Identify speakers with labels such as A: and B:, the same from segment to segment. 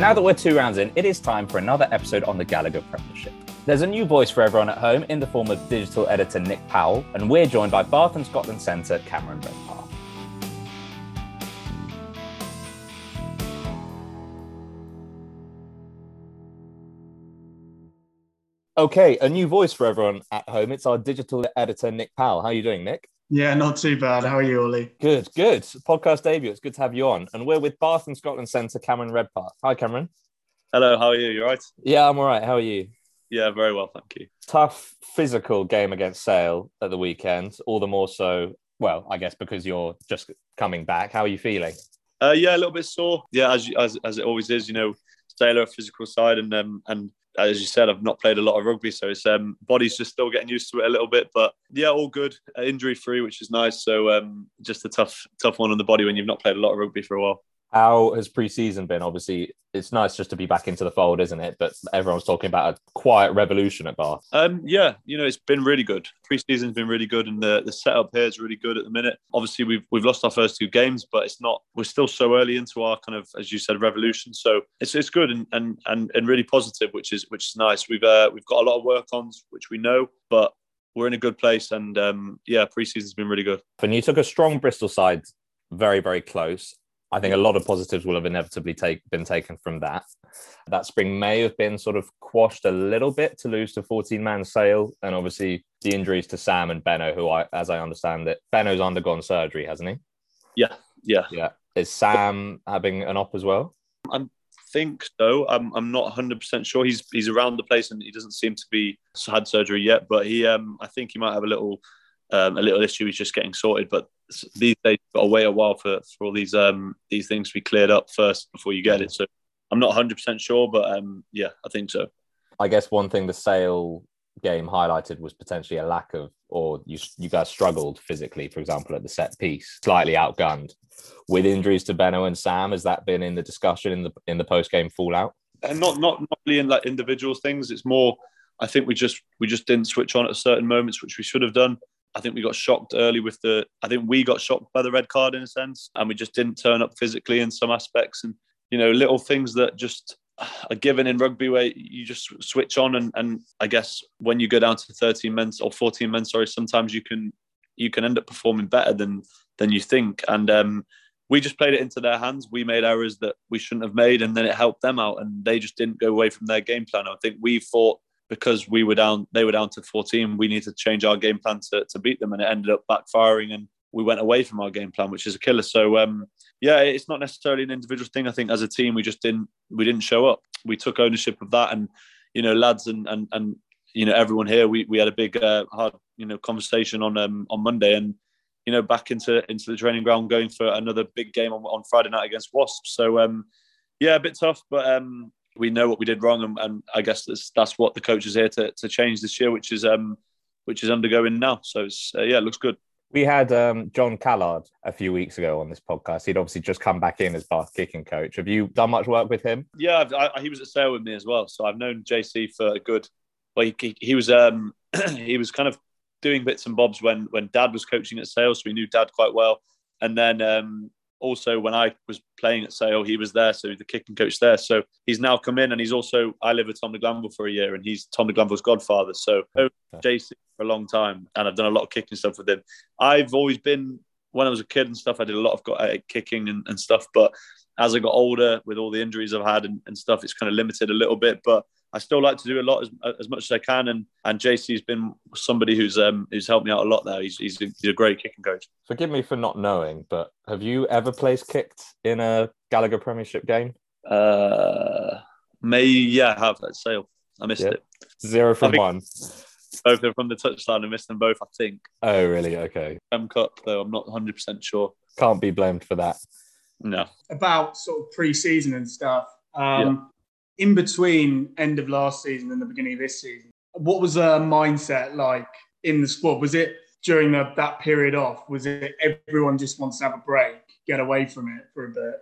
A: Now that we're two rounds in, it is time for another episode on the Gallagher Premiership. There's a new voice for everyone at home in the form of digital editor Nick Powell, and we're joined by Bath and Scotland Centre Cameron Redpath. Okay, a new voice for everyone at home. It's our digital editor Nick Powell. How are you doing, Nick?
B: Yeah, not too bad. How are you, Ollie?
A: Good, good. Podcast debut. It's good to have you on. And we're with Bath and Scotland Centre Cameron Redpath. Hi, Cameron.
C: Hello, how are you? You all right?
A: Yeah, I'm all right. How are you?
C: Yeah, very well, thank you.
A: Tough physical game against Sale at the weekend. All the more so, well, I guess because you're just coming back. How are you feeling?
C: Uh, yeah, a little bit sore. Yeah, as, as as it always is, you know, Sale are a physical side, and um, and as you said, I've not played a lot of rugby, so it's um, body's just still getting used to it a little bit. But yeah, all good, uh, injury free, which is nice. So um, just a tough tough one on the body when you've not played a lot of rugby for a while.
A: How has pre-season been? Obviously, it's nice just to be back into the fold, isn't it? But everyone's talking about a quiet revolution at Bath.
C: Um, yeah, you know, it's been really good. Pre-season's been really good, and the, the setup here is really good at the minute. Obviously, we've we've lost our first two games, but it's not. We're still so early into our kind of, as you said, revolution. So it's it's good and and and, and really positive, which is which is nice. We've uh, we've got a lot of work on, which we know, but we're in a good place. And um, yeah, pre-season's been really good.
A: And you took a strong Bristol side very, very close. I think a lot of positives will have inevitably take, been taken from that. That spring may have been sort of quashed a little bit to lose to 14 man Sale. And obviously the injuries to Sam and Benno, who I, as I understand it, Benno's undergone surgery, hasn't he?
C: Yeah, yeah.
A: Yeah. Is Sam having an op as well?
C: I think so. I'm, I'm not 100% sure. He's he's around the place and he doesn't seem to be had surgery yet, but he um I think he might have a little um, a little issue. is just getting sorted, but these days you've got to wait a while for, for all these um these things to be cleared up first before you get it. So I'm not 100 percent sure, but um yeah, I think so.
A: I guess one thing the sale game highlighted was potentially a lack of, or you you guys struggled physically, for example, at the set piece, slightly outgunned. With injuries to Benno and Sam, has that been in the discussion in the in the post game fallout?
C: And not not not really in like individual things. It's more, I think we just we just didn't switch on at certain moments, which we should have done. I think we got shocked early with the. I think we got shocked by the red card in a sense, and we just didn't turn up physically in some aspects, and you know, little things that just are given in rugby where you just switch on, and and I guess when you go down to 13 men or 14 men, sorry, sometimes you can you can end up performing better than than you think, and um, we just played it into their hands. We made errors that we shouldn't have made, and then it helped them out, and they just didn't go away from their game plan. I think we thought because we were down, they were down to 14. We needed to change our game plan to, to beat them, and it ended up backfiring. And we went away from our game plan, which is a killer. So um, yeah, it's not necessarily an individual thing. I think as a team, we just didn't we didn't show up. We took ownership of that, and you know, lads and and and you know everyone here, we we had a big uh, hard you know conversation on um, on Monday, and you know back into into the training ground, going for another big game on, on Friday night against Wasps. So um, yeah, a bit tough, but um, we know what we did wrong, and, and I guess that's, that's what the coach is here to, to change this year, which is um, which is undergoing now. So it's, uh, yeah, it looks good.
A: We had um, John Callard a few weeks ago on this podcast. He'd obviously just come back in as Bath kicking coach. Have you done much work with him?
C: Yeah, I, he was at Sale with me as well. So I've known JC for a good. Well, he, he, he was um, he was kind of doing bits and bobs when when Dad was coaching at Sale, so we knew Dad quite well. And then um, also when I was playing at Sale, he was there, so the kicking coach there. So he's now come in, and he's also I live with Tom de Glanville for a year, and he's Tom de Glanville's godfather. So JC for a long time, and I've done a lot of kicking stuff with him. I've always been when I was a kid and stuff. I did a lot of uh, kicking and, and stuff, but as I got older, with all the injuries I've had and, and stuff, it's kind of limited a little bit. But I still like to do a lot as, as much as I can. And and JC's been somebody who's um who's helped me out a lot there. He's he's a, he's a great kicking coach.
A: Forgive me for not knowing, but have you ever placed kicked in a Gallagher Premiership game?
C: Uh, may yeah, I have at Sale. I missed yeah. it.
A: Zero from one.
C: Both from the touchline. I missed them both. I think.
A: Oh really? Okay.
C: M Cup though. I'm not 100 percent sure.
A: Can't be blamed for that.
C: No.
B: About sort of pre-season and stuff. Um, yeah. In between end of last season and the beginning of this season, what was a mindset like in the squad? Was it during the, that period off? Was it everyone just wants to have a break, get away from it for a bit?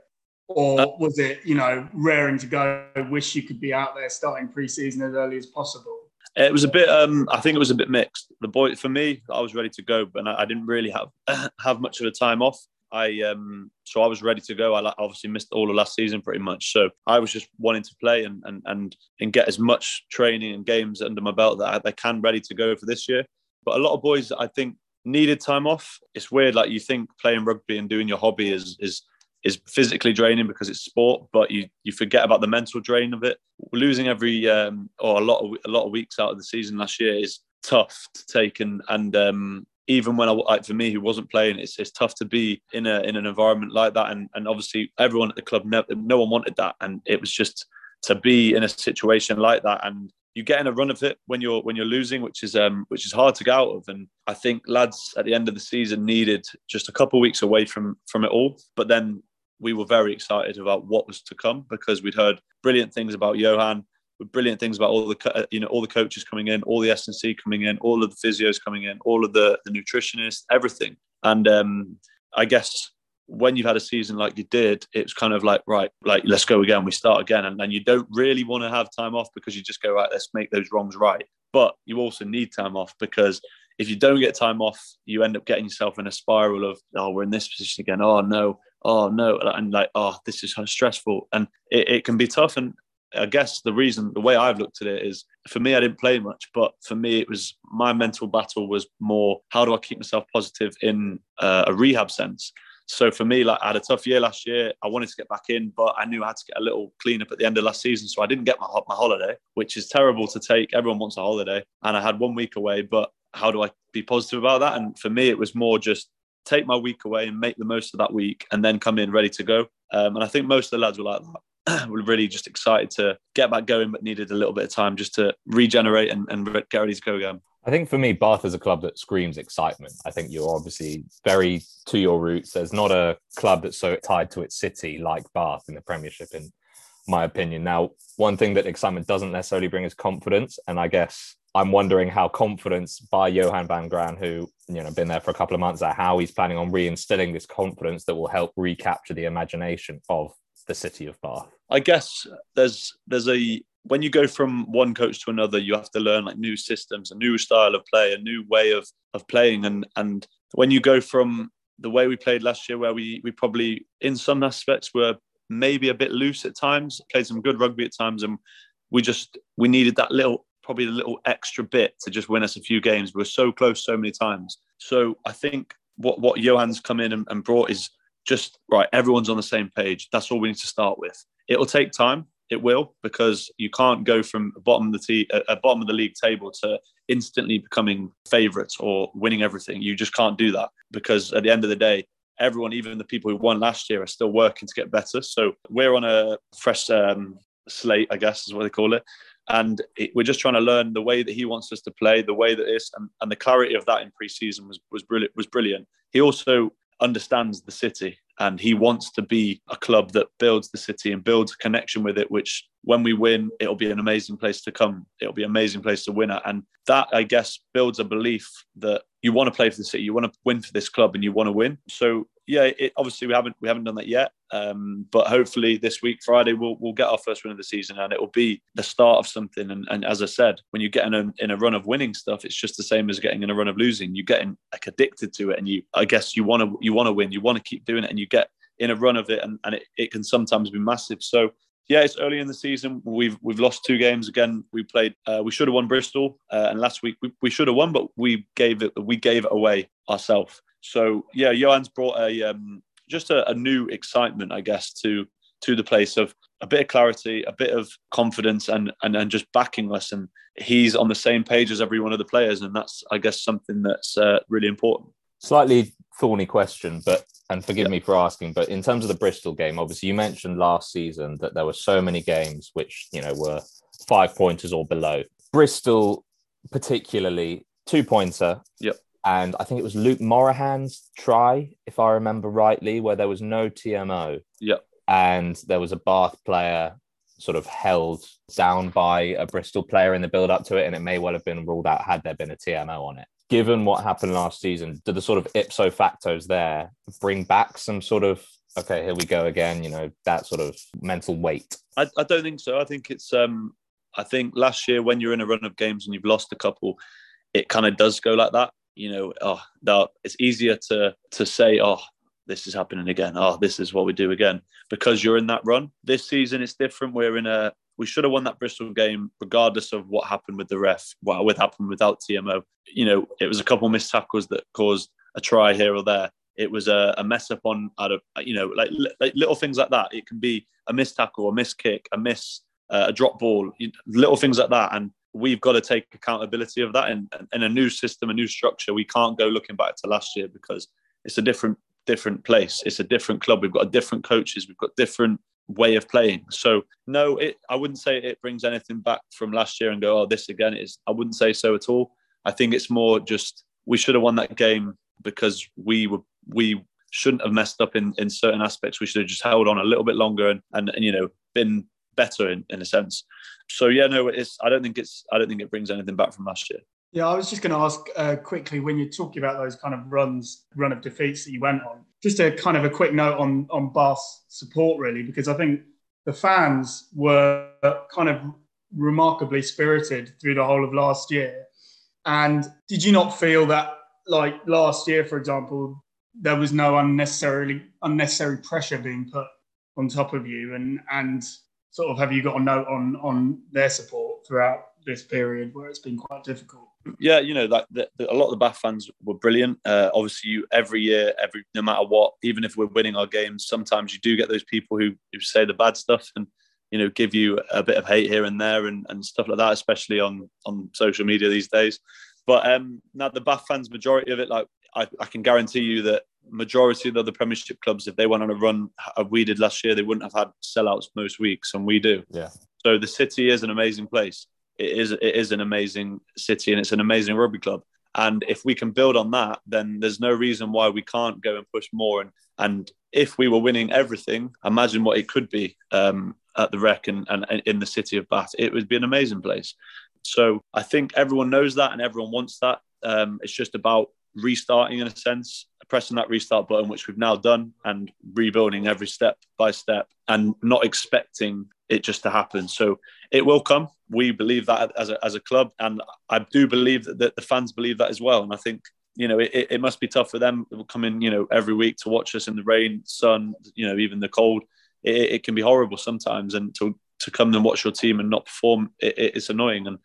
B: Or uh, was it, you know, raring to go, wish you could be out there starting pre-season as early as possible?
C: It was a bit. Um, I think it was a bit mixed. The boy, for me, I was ready to go, but I, I didn't really have have much of a time off. I um, so I was ready to go. I obviously missed all of last season pretty much, so I was just wanting to play and and and, and get as much training and games under my belt that I, I can ready to go for this year. But a lot of boys, I think, needed time off. It's weird, like you think playing rugby and doing your hobby is is is physically draining because it's sport, but you you forget about the mental drain of it. Losing every um, or a lot of a lot of weeks out of the season last year is tough to take, and and um, even when I like for me who wasn't playing, it's it's tough to be in a in an environment like that, and and obviously everyone at the club, no, no one wanted that, and it was just to be in a situation like that and you get in a run of it when you're when you're losing, which is um, which is hard to get out of. And I think lads at the end of the season needed just a couple of weeks away from from it all. But then we were very excited about what was to come because we'd heard brilliant things about Johan, with brilliant things about all the you know all the coaches coming in, all the S and C coming in, all of the physios coming in, all of the the nutritionists, everything. And um, I guess when you've had a season like you did, it's kind of like, right, like, let's go again. We start again. And then you don't really want to have time off because you just go, right, let's make those wrongs right. But you also need time off because if you don't get time off, you end up getting yourself in a spiral of, oh, we're in this position again. Oh, no. Oh, no. And like, oh, this is stressful. And it, it can be tough. And I guess the reason, the way I've looked at it is for me, I didn't play much, but for me, it was my mental battle was more how do I keep myself positive in uh, a rehab sense? So for me, like I had a tough year last year. I wanted to get back in, but I knew I had to get a little clean up at the end of last season. So I didn't get my my holiday, which is terrible to take. Everyone wants a holiday, and I had one week away. But how do I be positive about that? And for me, it was more just take my week away and make the most of that week, and then come in ready to go. Um, and I think most of the lads were like that. were really just excited to get back going, but needed a little bit of time just to regenerate and, and get ready to go again.
A: I think for me, Bath is a club that screams excitement. I think you're obviously very to your roots. There's not a club that's so tied to its city like Bath in the Premiership, in my opinion. Now, one thing that excitement doesn't necessarily bring is confidence. And I guess I'm wondering how confidence by Johan van Graan, who you know been there for a couple of months, how he's planning on reinstilling this confidence that will help recapture the imagination of the city of Bath.
C: I guess there's there's a when you go from one coach to another, you have to learn like new systems, a new style of play, a new way of of playing. And and when you go from the way we played last year, where we we probably in some aspects were maybe a bit loose at times, played some good rugby at times, and we just we needed that little probably a little extra bit to just win us a few games. We were so close so many times. So I think what what Johan's come in and, and brought is just right. Everyone's on the same page. That's all we need to start with. It'll take time it will because you can't go from bottom of the bottom of the league table to instantly becoming favourites or winning everything. You just can't do that because at the end of the day, everyone, even the people who won last year, are still working to get better. So we're on a fresh um, slate, I guess is what they call it. And it, we're just trying to learn the way that he wants us to play, the way that is, and, and the clarity of that in pre-season was was brilliant. Was brilliant. He also understands the city and he wants to be a club that builds the city and builds a connection with it which when we win it'll be an amazing place to come. It'll be an amazing place to win at. And that i guess builds a belief that you want to play for the city you want to win for this club and you want to win. So yeah it, obviously we haven't we haven't done that yet um, but hopefully this week friday we'll, we'll get our first win of the season and it will be the start of something and, and as i said when you get in a, in a run of winning stuff it's just the same as getting in a run of losing you're getting like addicted to it and you i guess you want to you want to win you want to keep doing it and you get in a run of it, and, and it, it can sometimes be massive. So yeah, it's early in the season. We've we've lost two games again. We played. Uh, we should have won Bristol, uh, and last week we, we should have won, but we gave it we gave it away ourselves. So yeah, Johan's brought a um, just a, a, new excitement, I guess, to to the place of a bit of clarity, a bit of confidence, and and and just backing us. And he's on the same page as every one of the players, and that's I guess something that's uh, really important.
A: Slightly thorny question, but and forgive me for asking, but in terms of the Bristol game, obviously you mentioned last season that there were so many games which you know were five pointers or below. Bristol, particularly two pointer.
C: Yep.
A: And I think it was Luke Morahan's try, if I remember rightly, where there was no TMO.
C: Yep.
A: And there was a Bath player sort of held down by a Bristol player in the build up to it, and it may well have been ruled out had there been a TMO on it given what happened last season, do the sort of ipso factos there bring back some sort of okay, here we go again, you know, that sort of mental weight?
C: I, I don't think so. I think it's um I think last year when you're in a run of games and you've lost a couple, it kind of does go like that. You know, oh, that it's easier to to say, oh, this is happening again. Oh, this is what we do again because you're in that run. This season it's different. We're in a we should have won that Bristol game regardless of what happened with the ref, what would happen without TMO. You know, it was a couple of missed tackles that caused a try here or there. It was a, a mess up on out of you know like, like little things like that. It can be a missed tackle, a missed kick, a miss, uh, a drop ball, little things like that, and we've got to take accountability of that. And in a new system, a new structure, we can't go looking back to last year because it's a different different place. It's a different club. We've got different coaches. We've got different way of playing. So no, it I wouldn't say it brings anything back from last year and go, oh, this again is. I wouldn't say so at all. I think it's more just we should have won that game because we were we shouldn't have messed up in, in certain aspects. We should have just held on a little bit longer and, and, and you know been better in, in a sense. So yeah, no, it's I don't think it's I don't think it brings anything back from last year.
B: Yeah, I was just going to ask uh, quickly when you're talking about those kind of runs, run of defeats that you went on. Just a kind of a quick note on on Bath's support, really, because I think the fans were kind of remarkably spirited through the whole of last year. And did you not feel that, like last year, for example, there was no unnecessarily unnecessary pressure being put on top of you, and and sort of have you got a note on on their support throughout this period where it's been quite difficult?
C: yeah, you know that, a lot of the Bath fans were brilliant. Uh, obviously, you every year, every no matter what, even if we're winning our games, sometimes you do get those people who who say the bad stuff and you know give you a bit of hate here and there and, and stuff like that, especially on on social media these days. But um, now the Bath fans, majority of it, like I, I can guarantee you that majority of the other Premiership clubs, if they went on a run as we did last year, they wouldn't have had sellouts most weeks, and we do.
A: Yeah.
C: So the city is an amazing place it is it is an amazing city and it's an amazing rugby club. And if we can build on that, then there's no reason why we can't go and push more. And and if we were winning everything, imagine what it could be um, at the Rec and, and, and in the city of Bath. It would be an amazing place. So I think everyone knows that and everyone wants that. Um, it's just about restarting in a sense, pressing that restart button, which we've now done, and rebuilding every step by step and not expecting it just to happen. So it will come. We believe that as a, as a club, and I do believe that, the fans believe that as well. And I think you know it, it must be tough for them coming you know every week to watch us in the rain, sun, you know even the cold. It, it can be horrible sometimes, and to to come and watch your team and not perform, it, it's annoying. And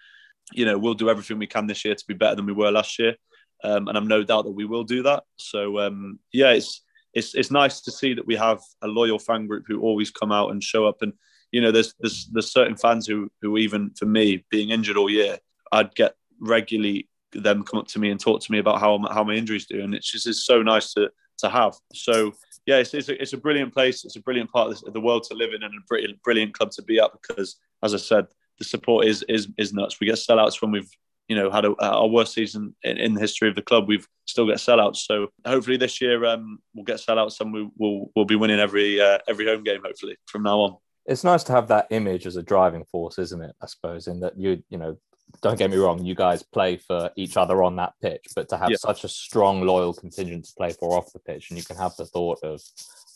C: you know we'll do everything we can this year to be better than we were last year, um, and I'm no doubt that we will do that. So um, yeah, it's it's it's nice to see that we have a loyal fan group who always come out and show up and you know, there's there's there's certain fans who who even for me being injured all year, I'd get regularly them come up to me and talk to me about how how my injuries do, and it's just it's so nice to to have. So yeah, it's, it's, a, it's a brilliant place. It's a brilliant part of, the world to live in, and a brilliant brilliant club to be at because, as I said, the support is is is nuts. We get sellouts when we've you know had a, our worst season in, in, the history of the club. We've still got sellouts. So hopefully this year um, we'll get sellouts and we will we'll be winning every uh, every home game hopefully from now on
A: it's nice to have that image as a driving force, isn't it? I suppose in that you you know don't get me wrong, you guys play for each other on that pitch, but to have yeah. such a strong, loyal contingent to play for off the pitch, and you can have the thought of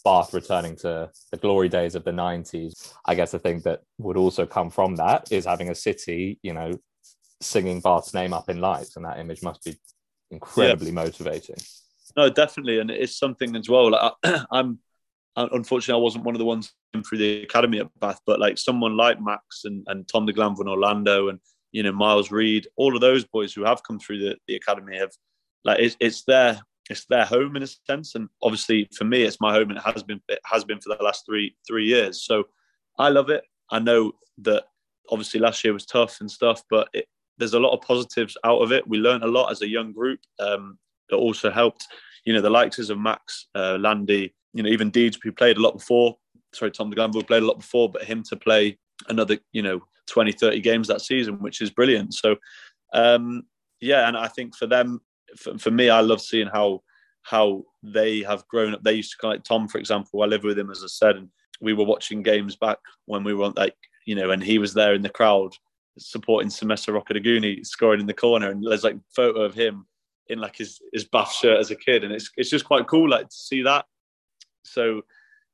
A: Bath returning to the glory days of the 90s. I guess the thing that would also come from that is having a city, you know, singing Bath's name up in lights, and that image must be incredibly yeah. motivating.
C: No, definitely, and it's something as well. Like, I, I'm unfortunately, I wasn't one of the ones through the academy at Bath, but like someone like Max and, and Tom de Glanville in Orlando and you know Miles Reid, all of those boys who have come through the, the academy have like it's, it's their it's their home in a sense, and obviously for me it's my home and it has been it has been for the last three three years. So I love it. I know that obviously last year was tough and stuff, but it, there's a lot of positives out of it. We learned a lot as a young group. Um, that also helped, you know, the likes of Max, uh, Landy, you know, even Deeds, who played a lot before. Sorry, Tom Glanville played a lot before, but him to play another, you know, 20, 30 games that season, which is brilliant. So, um, yeah, and I think for them, for, for me, I love seeing how how they have grown up. They used to like Tom, for example. I live with him, as I said, and we were watching games back when we were like, you know, and he was there in the crowd supporting Semesa Rokoduguni scoring in the corner, and there's like photo of him in like his his Bath shirt as a kid, and it's it's just quite cool like to see that so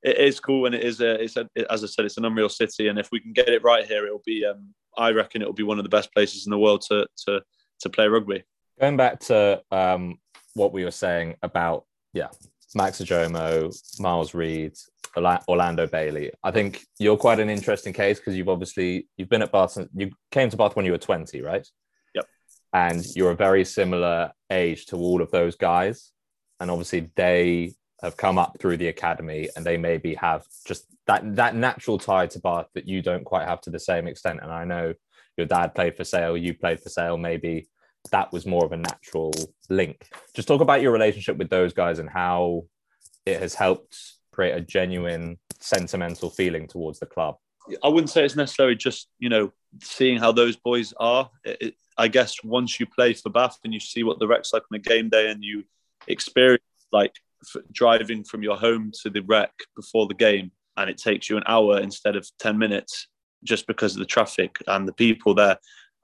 C: it is cool, and it is a, it's a, as I said, it's an unreal city, and if we can get it right here, it'll be. Um, I reckon it'll be one of the best places in the world to to to play rugby.
A: Going back to um, what we were saying about yeah Max Ojomo, Miles Reid, Orlando Bailey. I think you're quite an interesting case because you've obviously you've been at Bath. You came to Bath when you were 20, right?
C: Yep.
A: And you're a very similar age to all of those guys, and obviously they have come up through the academy and they maybe have just that that natural tie to Bath that you don't quite have to the same extent. And I know your dad played for Sale, you played for Sale, maybe that was more of a natural link. Just talk about your relationship with those guys and how it has helped create a genuine sentimental feeling towards the club.
C: I wouldn't say it's necessarily just you know seeing how those boys are. It, it, I guess once you play for Bath and you see what the Rec's like on a game day and you experience like driving from your home to the Rec before the game and it takes you an hour instead of 10 minutes just because of the traffic and the people there.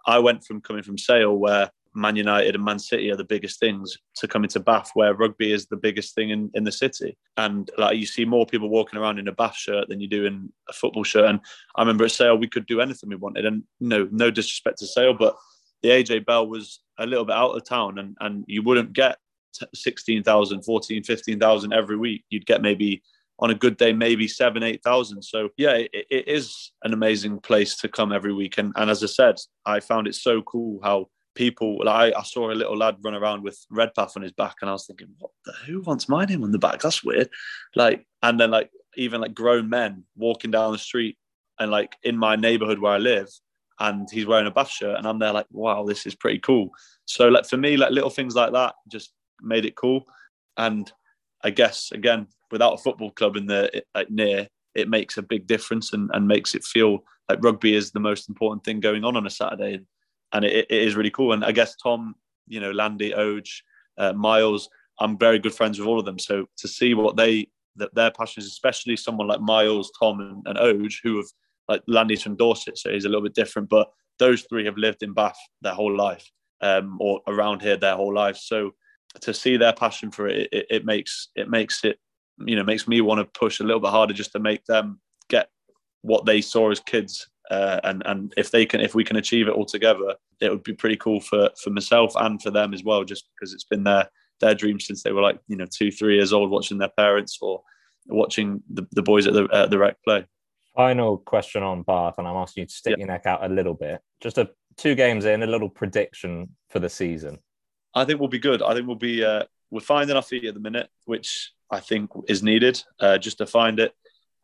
C: I went from coming from Sale where Man United and Man City are the biggest things to come into Bath, where rugby is the biggest thing in, in the city. And like you see more people walking around in a Bath shirt than you do in a football shirt. And I remember at Sale, we could do anything we wanted. And no, no disrespect to Sale, but the AJ Bell was a little bit out of town and, and you wouldn't get 16,000, 14, 15,000 every week. You'd get maybe on a good day, maybe seven, 8,000. So yeah, it, it is an amazing place to come every week. And, and as I said, I found it so cool how people like I, I, saw a little lad run around with red Redpath on his back and I was thinking what the, who wants my name on the back? That's weird. Like and then like even like grown men walking down the street and like in my neighborhood where I live and he's wearing a Bath shirt and I'm there like wow this is pretty cool. So like for me like little things like that just made it cool and I guess again without a football club in the like, near it makes a big difference and, and makes it feel like rugby is the most important thing going on on a Saturday and it, it is really cool. And I guess Tom, you know, Landy, Oge, uh, Miles, I'm very good friends with all of them. So to see what they that their passions, especially someone like Miles, Tom, and, and Oj, who have like Landy's from Dorset, so he's a little bit different, but those three have lived in Bath their whole life, um, or around here their whole life. So to see their passion for it, it, it makes it makes it you know makes me want to push a little bit harder just to make them get what they saw as kids uh, and and if they can if we can achieve it all together it would be pretty cool for for myself and for them as well just because it's been their their dream since they were like you know two three years old watching their parents or watching the, the boys at the at the rec play.
A: Final question on bath and i'm asking you to stick your neck out a little bit. Just a two games in a little prediction for the season.
C: I think we'll be good. I think we'll be uh, we're finding our feet at the minute which i think is needed uh, just to find it.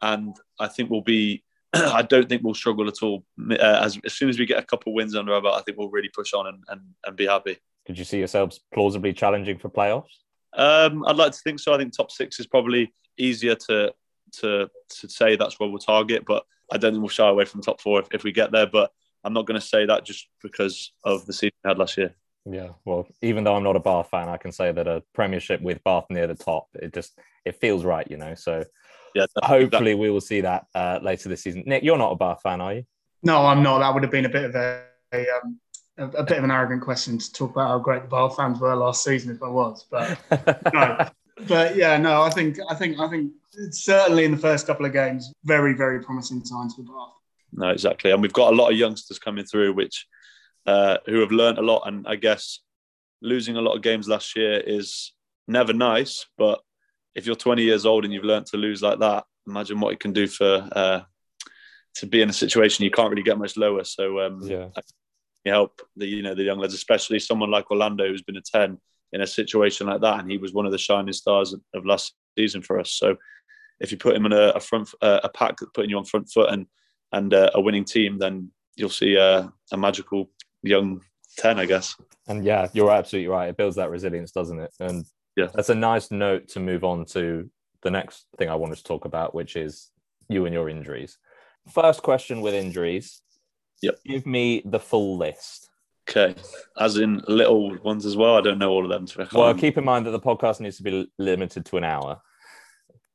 C: And i think we'll be I don't think we'll struggle at all. Uh, as, as soon as we get a couple wins under our belt, I think we'll really push on and, and, and be happy.
A: Could you see yourselves plausibly challenging for playoffs?
C: Um, I'd like to think so. I think top six is probably easier to to to say that's where we'll target, but I don't think we'll shy away from top four if, if we get there. But I'm not going to say that just because of the season we had last year.
A: Yeah, well, even though I'm not a Bath fan, I can say that a Premiership with Bath near the top, it just it feels right, you know. So yeah, hopefully that. we will see that uh, later this season. Nick, you're not a Bath fan, are you?
B: No, I'm not. That would have been a bit of a, a, um, a, a bit of an arrogant question to talk about how great the Bath fans were last season if I was, but no. But yeah, no, I think I think I think certainly in the first couple of games, very very promising signs for Bath.
C: No, exactly, and we've got a lot of youngsters coming through, which uh, who have learned a lot, and I guess losing a lot of games last year is never nice, but if you're 20 years old and you've learned to lose like that, imagine what it can do for uh, to be in a situation you can't really get much lower. So um, yeah, help the you know the young lads, especially someone like Orlando who's been a 10 in a situation like that, and he was one of the shining stars of last season for us. So if you put him in a, a front uh, a pack putting you on front foot and and uh, a winning team, then you'll see a magical young 10, I guess.
A: And yeah, you're absolutely right. It builds that resilience, doesn't it? And
C: yeah,
A: that's a nice note to move on to the next thing I wanted to talk about, which is you and your injuries. First question with injuries.
C: Yep.
A: Give me the full list.
C: Okay, as in little ones as well. I don't know all of them.
A: Well, keep in mind that the podcast needs to be limited to an hour.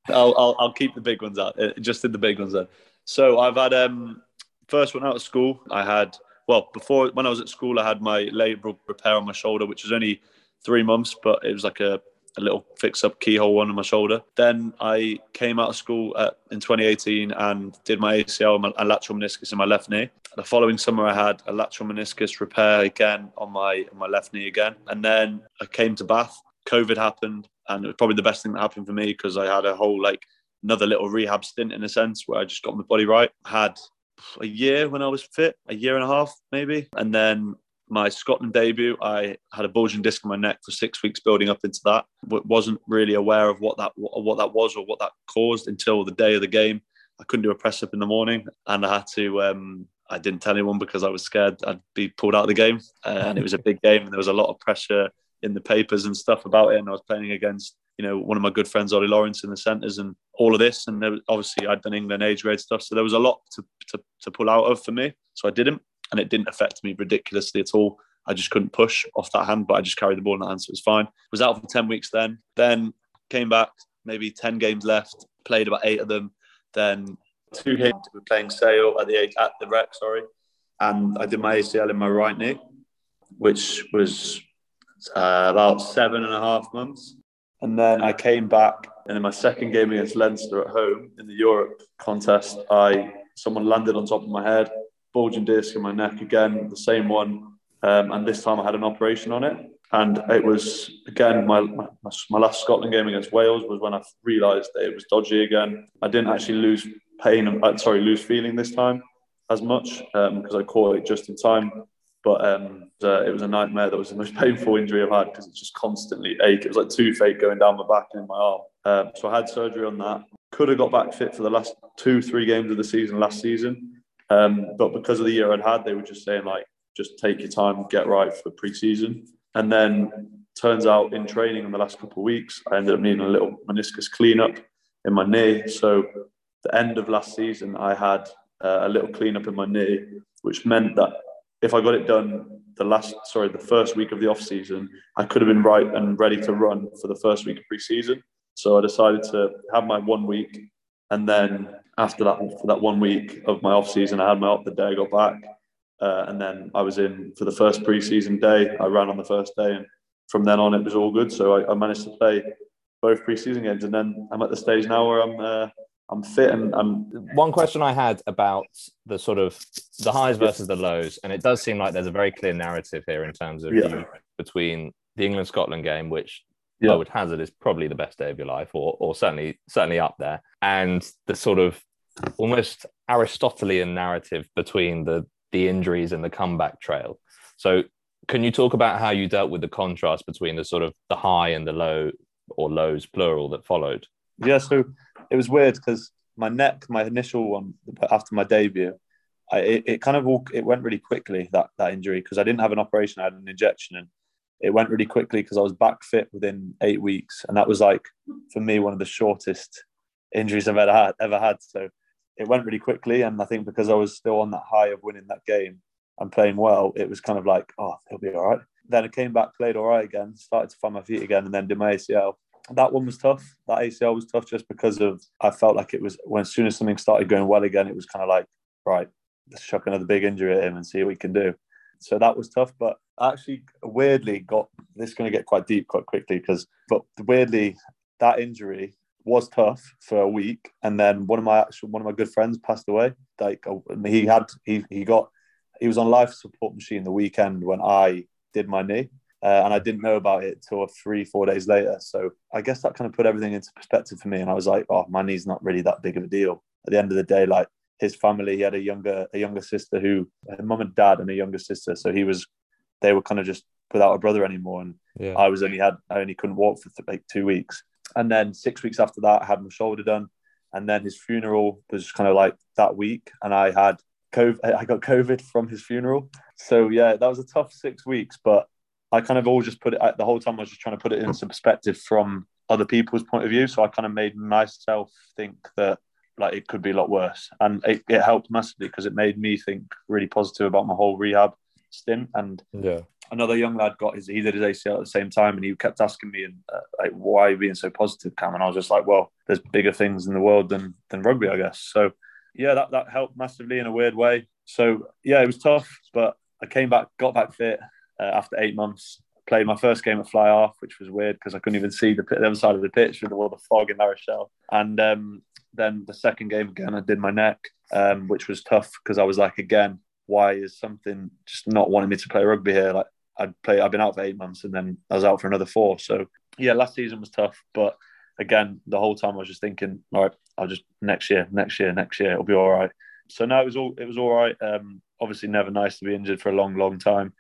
C: I'll, I'll, I'll keep the big ones out. Uh, just did the big ones then. So I've had um first one out of school. I had well before when I was at school, I had my labral repair on my shoulder, which was only three months, but it was like a, a little fix up keyhole one on my shoulder. Then I came out of school at, in 2018 and did my ACL and, lateral meniscus in my left knee. The following summer, I had a lateral meniscus repair again on my on my left knee again, and then I came to Bath. COVID happened, and it was probably the best thing that happened for me because I had a whole like another little rehab stint in a sense where I just got my body right. Had a year when I was fit, a year and a half maybe, and then my Scotland debut, I had a bulging disc in my neck for six weeks building up into that. wasn't really aware of what that what that was or what that caused until the day of the game. I couldn't do a press up in the morning, and I had to. Um, I didn't tell anyone because I was scared I'd be pulled out of the game, uh, and it was a big game, and there was a lot of pressure in the papers and stuff about it. And I was playing against, you know, one of my good friends, Ollie Lawrence, in the centres, and all of this. And was, obviously, I'd done England age grade stuff, so there was a lot to, to to pull out of for me. So I didn't, and it didn't affect me ridiculously at all. I just couldn't push off that hand, but I just carried the ball in the hand, so it was fine. Was out for ten weeks then. Then came back, maybe ten games left, played about eight of them. Then two games we were playing Sale at the at the rec, sorry, and I did my ACL in my right knee, which was uh, about seven and a half months. And then I came back, and in my second game against Leinster at home in the Europe contest, I someone landed on top of my head, bulging disc in my neck again, the same one, um, and this time I had an operation on it. And it was again my, my, my last Scotland game against Wales was when I realised that it was dodgy again. I didn't actually lose pain, uh, sorry, lose feeling this time as much because um, I caught it just in time. But um, uh, it was a nightmare. That was the most painful injury I've had because it just constantly ached. It was like toothache going down my back and in my arm. Um, so I had surgery on that. Could have got back fit for the last two, three games of the season last season. Um, but because of the year I'd had, they were just saying like, just take your time, get right for pre-season. And then turns out in training in the last couple of weeks, I ended up needing a little meniscus cleanup in my knee. So the end of last season, I had uh, a little cleanup in my knee, which meant that if I got it done the last, sorry, the first week of the off season, I could have been right and ready to run for the first week of pre-season. So I decided to have my one week, and then after that, for that one week of my off season, I had my op the day I got back, uh, and then I was in for the first pre-season day. I ran on the first day, and from then on, it was all good. So I, I managed to play both pre-season games, and then I'm at the stage now where I'm uh, I'm fit and I'm.
A: One question I had about the sort of the highs versus the lows, and it does seem like there's a very clear narrative here in terms of yeah. between the England Scotland game, which yeah. I would hazard is probably the best day of your life, or or certainly certainly up there, and the sort of almost Aristotelian narrative between the the injuries and the comeback trail. So, can you talk about how you dealt with the contrast between the sort of the high and the low, or lows plural that followed?
C: Yeah, so it was weird because my neck, my initial one after my debut, I, it, it kind of all, it went really quickly that that injury because I didn't have an operation, I had an injection, and it went really quickly because I was back fit within eight weeks, and that was like for me one of the shortest injuries I've ever had. Ever had. So it went really quickly, and I think because I was still on that high of winning that game and playing well, it was kind of like, oh, he'll be all right. Then I came back, played all right again, started to find my feet again, and then did my ACL that one was tough. That ACL was tough just because of I felt like it was when as soon as something started going well again, it was kind of like right, let's chuck another big injury at him and see what we can do. So that was tough, but actually weirdly got this going to get quite deep quite quickly because but weirdly that injury was tough for a week, and then one of my actual one of my good friends passed away. Like uh, he had he he got he was on life support machine the weekend when I did my knee uh, and I didn't know about it till three, four days later. So I guess that kind of put everything into perspective for me. And I was like, oh, my knee's not really that big of a deal. At the end of the day, like his family, he had a younger, a younger sister who, a mum and dad, and a younger sister. So he was, they were kind of just without a brother anymore. And yeah. I was only had, I only couldn't walk for like two weeks. And then six weeks after that, I had my shoulder done. And then his funeral was kind of like that week. And I had COVID, I got COVID from his funeral. So yeah, that was a tough six weeks, but I kind of all just put it the whole time. I was just trying to put it into perspective from other people's point of view. So I kind of made myself think that like it could be a lot worse, and it, it helped massively because it made me think really positive about my whole rehab stint. And
A: yeah,
C: another young lad got his he did his ACL at the same time, and he kept asking me and uh, like why are you being so positive, Cam? And I was just like, well, there's bigger things in the world than than rugby, I guess. So yeah, that that helped massively in a weird way. So yeah, it was tough, but I came back, got back fit, uh, after eight months. Played my first game at Fly off, which was weird because I couldn't even see the, the, other side of the pitch with all the fog in La Rochelle. And um, then the second game again, I did my neck, um, which was tough because I was like, again, why is something just not wanting me to play rugby here? Like I'd play. I've been out for eight months, and then I was out for another four. So yeah, last season was tough, but again, the whole time I was just thinking, all right, I'll just next year, next year, next year, it'll be all right. So no, it was all it was all right. Um, obviously, never nice to be injured for a long, long time,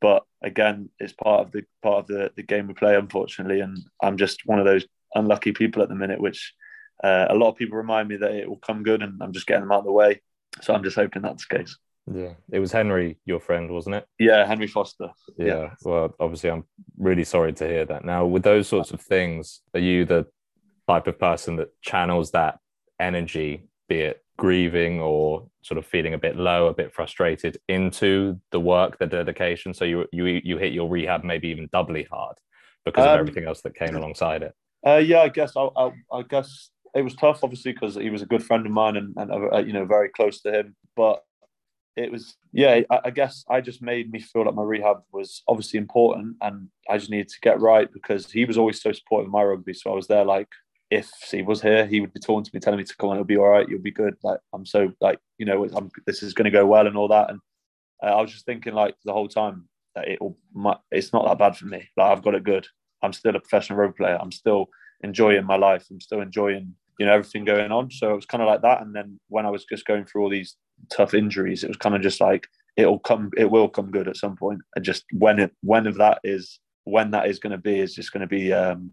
C: but again, it's part of the part of the the game we play, unfortunately. And I'm just one of those unlucky people at the minute, which uh, a lot of people remind me that it will come good, and I'm just getting them out of the way. So I'm just hoping that's the case.
A: Yeah, it was Henry, your friend, wasn't it?
C: Yeah, Henry Foster.
A: Yeah. yeah. Well, obviously, I'm really sorry to hear that. Now, with those sorts of things, are you the type of person that channels that energy, be it grieving or sort of feeling a bit low, a bit frustrated, into the work, the dedication? So you you you hit your rehab maybe even doubly hard because of um, everything else that came alongside it.
C: Uh, yeah, I guess I, I, I guess it was tough, obviously, because he was a good friend of mine and, and uh, you know very close to him. But it was yeah I, I, guess i just made me feel like my rehab was obviously important and i just needed to get right because he was always so supportive of my rugby. So i was there like if he was here he would be talking to me telling me to come on it'll be all right you'll be good. Like i'm so like you know I'm, this is going to go well and all that. And uh, i was just thinking like the whole time that it it's not that bad for me. Like i've got it good. I'm still a professional rugby player. I'm still enjoying my life. I'm still enjoying you know everything going on so it was kind of like that and then when i was just going through all these tough injuries. It was kind of just like it'll come, it will come good at some point, and just when it when of that is when that is going to be is just going to be. Um,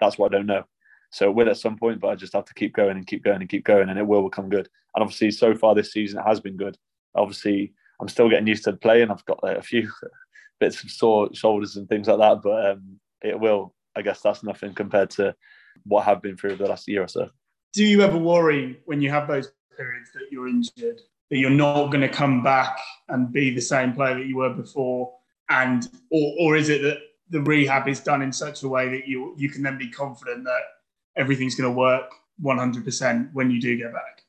C: that's what I don't know. So it will at some point, but I just have to keep going and keep going and keep going, and it will become good. And obviously, so far this season it has been good. Obviously, I'm still getting used to the playing. I've got like, a few bits of sore shoulders and things like that, but um, it will. I guess that's nothing compared to what I've been through the last year or so.
B: Do you ever worry when you have those periods that you're injured that you're not going to come back and be the same player that you were before? And or, or is it that the rehab is done in such a way that you you can then be confident that everything's going to work 100% when you do get back?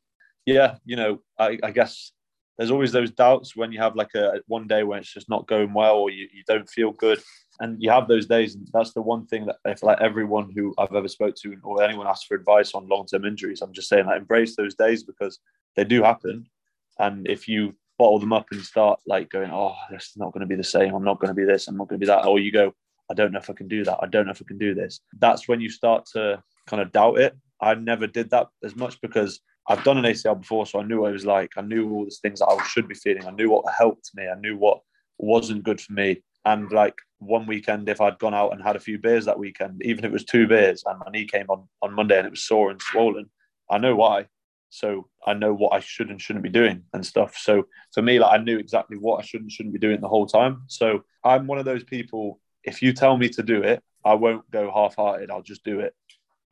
C: Yeah you know I, I, guess there's always those doubts when you have like a one day when it's just not going well or you, you don't feel good and you have those days and that's the one thing that if like everyone who i've ever spoke to or anyone asks for advice on long-term injuries i'm just saying like embrace those days because they do happen and if you bottle them up and start like going, oh, this is not going to be the same. I'm not going to be this. I'm not going to be that. Or you go, I don't know if I can do that. I don't know if I can do this. That's when you start to kind of doubt it. I never did that as much because I've done an ACL before, so I knew what it was like. I knew all the things that I should be feeling. I knew what helped me. I knew what wasn't good for me. And like one weekend, if I'd gone out and had a few beers that weekend, even if it was two beers, and my knee came on on Monday and it was sore and swollen, I know why. So I know what I should and shouldn't be doing and stuff. So for me, like I knew exactly what I should and shouldn't be doing the whole time. So I'm one of those people. If you tell me to do it, I won't go half-hearted. I'll just do it.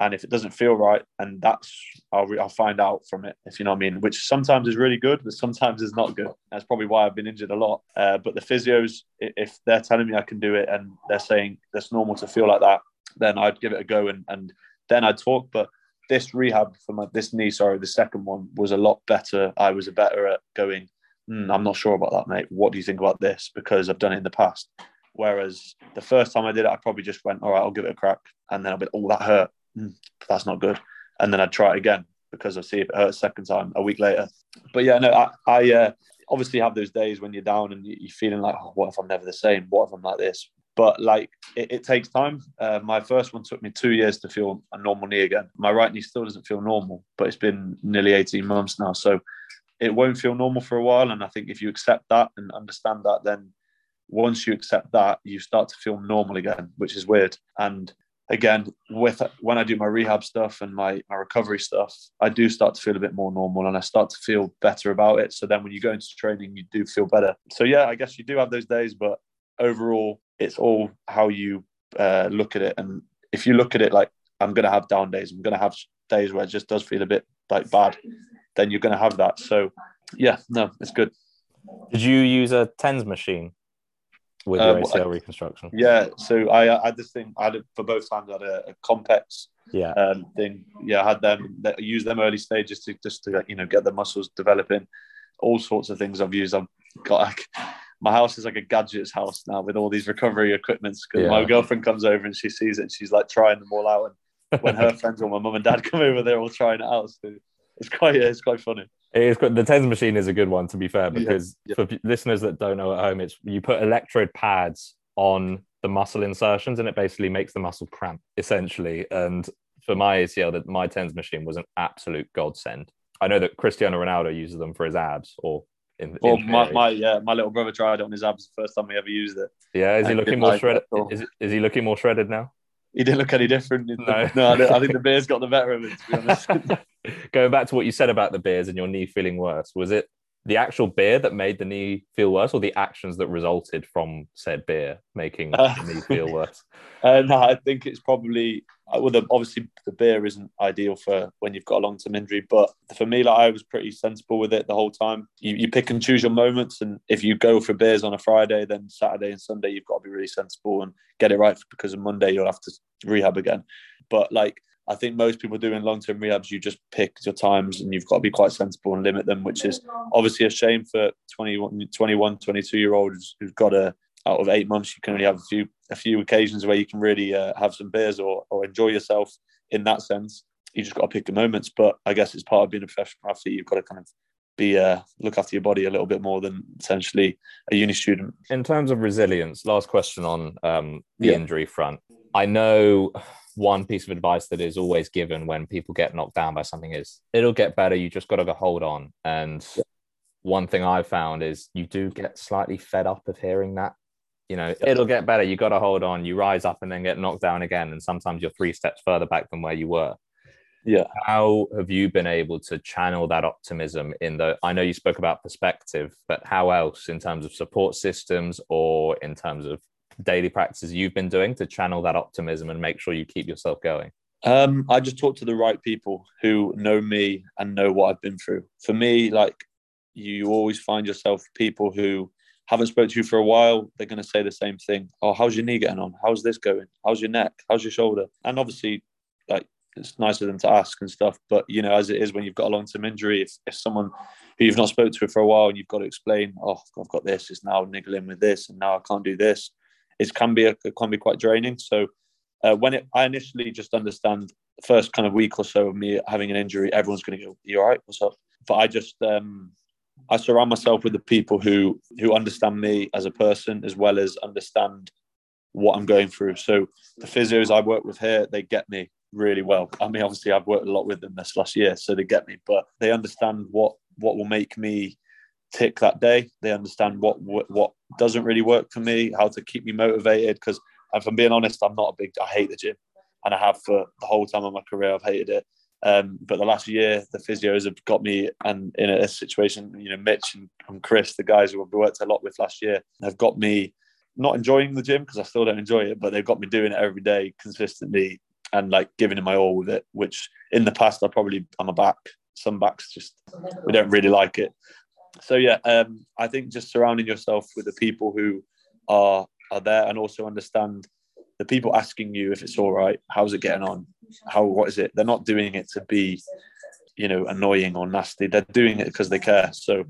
C: And if it doesn't feel right, and that's I'll, re- I'll find out from it. If you know what I mean, which sometimes is really good, but sometimes is not good. That's probably why I've been injured a lot. Uh, but the physios, if they're telling me I can do it and they're saying that's normal to feel like that, then I'd give it a go and and then I'd talk. But this rehab for my this knee, sorry, the second one was a lot better. I was better at going. Mm, I'm not sure about that, mate. What do you think about this? Because I've done it in the past. Whereas the first time I did it, I probably just went, all right, I'll give it a crack, and then I'll be, oh, that hurt. Mm, that's not good. And then I'd try it again because I see if it hurts second time a week later. But yeah, no, I, I uh, obviously have those days when you're down and you're feeling like, oh, what if I'm never the same? What if I'm like this? but like it, it takes time. Uh, my first one took me two years to feel a normal knee again. My right knee still doesn't feel normal, but it's been nearly 18 months now. So it won't feel normal for a while. And I think if you accept that and understand that, then once you accept that, you start to feel normal again, which is weird. And again, with when I do my rehab stuff and my, my recovery stuff, I do start to feel a bit more normal and I start to feel better about it. So then when you go into training, you do feel better. So yeah, I guess you do have those days, but overall, it's all how you uh, look at it. And if you look at it like I'm going to have down days, I'm going to have days where it just does feel a bit like bad, then you're going to have that. So yeah, no, it's good.
A: Did you use a TENS machine with your um, ACL I, reconstruction?
C: Yeah, so I, I, had this thing. I had it for both times. I had a, a Compex
A: yeah
C: um, thing. Yeah, I had them. I used them early stages to just to you know get the muscles developing. All sorts of things I've used. I've got like my house is like a gadgets house now with all these recovery equipments because yeah. my girlfriend comes over and she sees it and she's like trying them all out and when her friends or my mum and dad come over they're all trying it out so it's quite it's quite funny
A: it is the TENS machine is a good one to be fair because yeah, yeah. for listeners that don't know at home it's you put electrode pads on the muscle insertions and it basically makes the muscle cramp essentially. And for my ACL, that my TENS machine was an absolute godsend. I know that Cristiano Ronaldo uses them for his abs or in,
C: Well,
A: in
C: my, my yeah, my little brother tried it on his abs the first time he ever used it.
A: yeah, is he looking more shredded? Is, is he looking more shredded now?
C: He didn't look any different.
A: No.
C: no, I, I think the beer's got the better of it. To be honest,
A: Going back to what you said about the beers and your knee feeling worse, was it the actual beer that made the knee feel worse, or the actions that resulted from said beer making
C: Uh,
A: the knee feel worse?
C: uh, no, I think it's probably uh, well. The, obviously, the beer isn't ideal for when you've got a long term injury, but for me, like I was pretty sensible with it the whole time. You, you pick and choose your moments, and if you go for beers on a Friday, then Saturday and Sunday you've got to be really sensible and get it right because on Monday you'll have to rehab again. But like I think most people doing long term rehabs, you just pick your times and you've got to be quite sensible and limit them, which is obviously a shame for 21, 21 22 year olds who've got a out of eight months, you can only have a few a few occasions where you can really uh, have some beers or, or enjoy yourself in that sense. You just got to pick the moments. But I guess it's part of being a professional athlete. You've got to kind of be uh, look after your body a little bit more than essentially a uni student.
A: in terms of resilience, last question on um, the
C: Yeah.
A: injury front. I know one piece of advice that is always given when people get knocked down by something is it'll get better. You just got to hold on. And
C: Yeah.
A: one thing I've found is you do get slightly fed up of hearing that. You know,
C: Yeah.
A: it'll get better. You got to hold on. You rise up and then get knocked down again. And sometimes you're three steps further back than where you were.
C: Yeah.
A: How have you been able to channel that optimism in the? I know you spoke about perspective, but how else in terms of support systems or in terms of daily practices you've been doing to channel that optimism and make sure you keep yourself going?
C: Um, I just talk to the right people who know me and know what I've been through. For me, like you always find yourself people who haven't spoke to you for a while. They're going to say the same thing. Oh, how's your knee getting on? How's this going? How's your neck? How's your shoulder? And obviously, like it's nice of them to ask and stuff. But you know, as it is when you've got a long term injury, if, if someone who you've not spoke to for a while and you've got to explain, oh, I've got this, it's now niggling with this, and now I can't do this. It can be a, it can be quite draining. So uh, when it, I initially just understand the first kind of week or so of me having an injury, everyone's going to go, "You all right? What's up?" But I just um, I surround myself with the people who who understand me as a person as well as understand what I'm going through. So the physios I work with here, they get me really well. I mean, obviously I've worked a lot with them this last year, so they get me, but they understand what what will make me tick that day. They understand what, what doesn't really work for me, how to keep me motivated. Because if I'm being honest, I'm not a big. I hate the gym, and I have for the whole time of my career. I've hated it. Um, but the last year, the physios have got me and in a situation. You know, Mitch and, and Chris, the guys who I've worked a lot with last year, have got me not enjoying the gym because I still don't enjoy it, but they've got me doing it every day consistently and like giving it my all with it. Which in the past, I probably on a back. Some backs just we don't really like it. So yeah, um, I think just surrounding yourself with the people who are are there and also understand the people asking you if it's all right. How's it getting on? How what is it? They're not doing it to be, you know, annoying or nasty. They're doing it because they care. So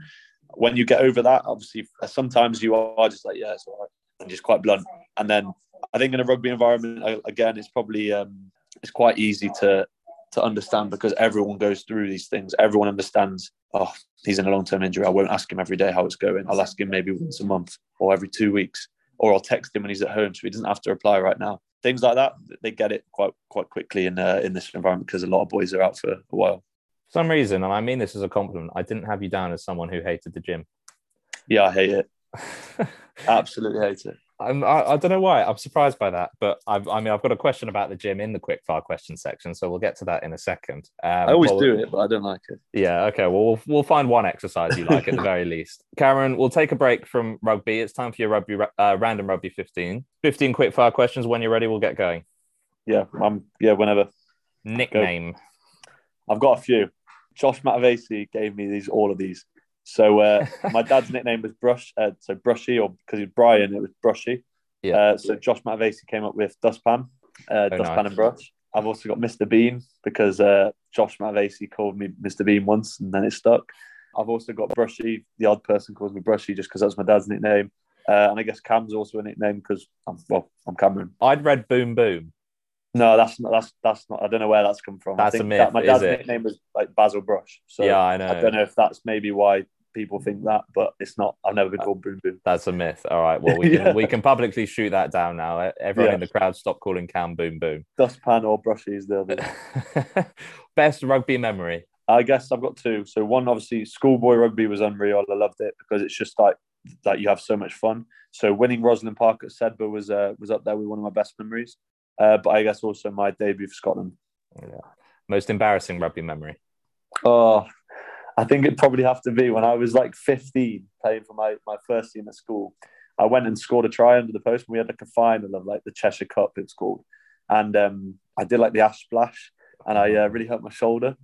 C: when you get over that, obviously, sometimes you are just like, yeah, it's all right, and just quite blunt. And then I think in a rugby environment, uh, again, it's probably um, it's quite easy to to understand because everyone goes through these things. Everyone understands. Oh, he's in a long term injury. I won't ask him every day how it's going. I'll ask him maybe once a month or every two weeks, or I'll text him when he's at home so he doesn't have to reply right now. Things like that, they get it quite quite quickly in uh, in this environment because a lot of boys are out for a while.
A: For some reason, and I mean this as a compliment, I didn't have you down as someone who hated the gym.
C: Yeah, I hate it. Absolutely hate it.
A: I'm, I, I don't know why. I'm surprised by that, but I've, I mean, I've got a question about the gym in the quickfire question section, so we'll get to that in a second. Um,
C: I always do it, but I don't like it.
A: Yeah. Okay. Well, we'll we'll find one exercise you like at the very least. Cameron, we'll take a break from rugby. It's time for your rugby uh, random rugby 15. 15 quick fire questions. When you're ready, we'll get going.
C: Yeah, I'm. Yeah, whenever.
A: Nickname.
C: I've got a few. Josh Matavesi gave me these, all of these. So uh, my dad's nickname was Brush, uh, so Brushy, or because he's Brian, it was Brushy.
A: Yeah.
C: Uh, so Josh Matavesi came up with Dustpan, uh,
A: Oh,
C: Dustpan
A: nice.
C: and Brush. I've also got Mr. Bean because uh, Josh Matavesi called me Mr. Bean once, and then it stuck. I've also got Brushy. The odd person calls me Brushy just because that's my dad's nickname. Uh, and I guess Cam's also a nickname because I'm well, I'm Cameron.
A: I'd read Boom Boom.
C: No, that's not. That's that's not. I don't know where that's come from.
A: That's
C: I
A: a
C: think
A: myth,
C: that my dad's nickname was like Basil Brush. So
A: yeah, I know.
C: I don't know if that's maybe why people think that, but it's not. I've never been called Boom Boom.
A: That's a myth. All right. Well, we can
C: Yeah.
A: we can publicly shoot that down now. Everyone
C: Yeah.
A: in the crowd, stop calling Cam Boom Boom.
C: Dustpan or brushies, the other.
A: Best rugby memory.
C: I guess I've got two. So one, obviously, schoolboy rugby was unreal. I loved it because it's just like that you have so much fun. So winning Rosslyn Park at Sedbergh was uh, was up there with one of my best memories. Uh, but I guess also my debut for Scotland. Yeah.
A: Most embarrassing rugby memory.
C: Oh, I think it'd probably have to be when I was like 15 playing for my, my first team at school. I went and scored a try under the post. And we had like a final of like the Cheshire Cup, it's called. And um, I did like the ash splash and I uh, really hurt my shoulder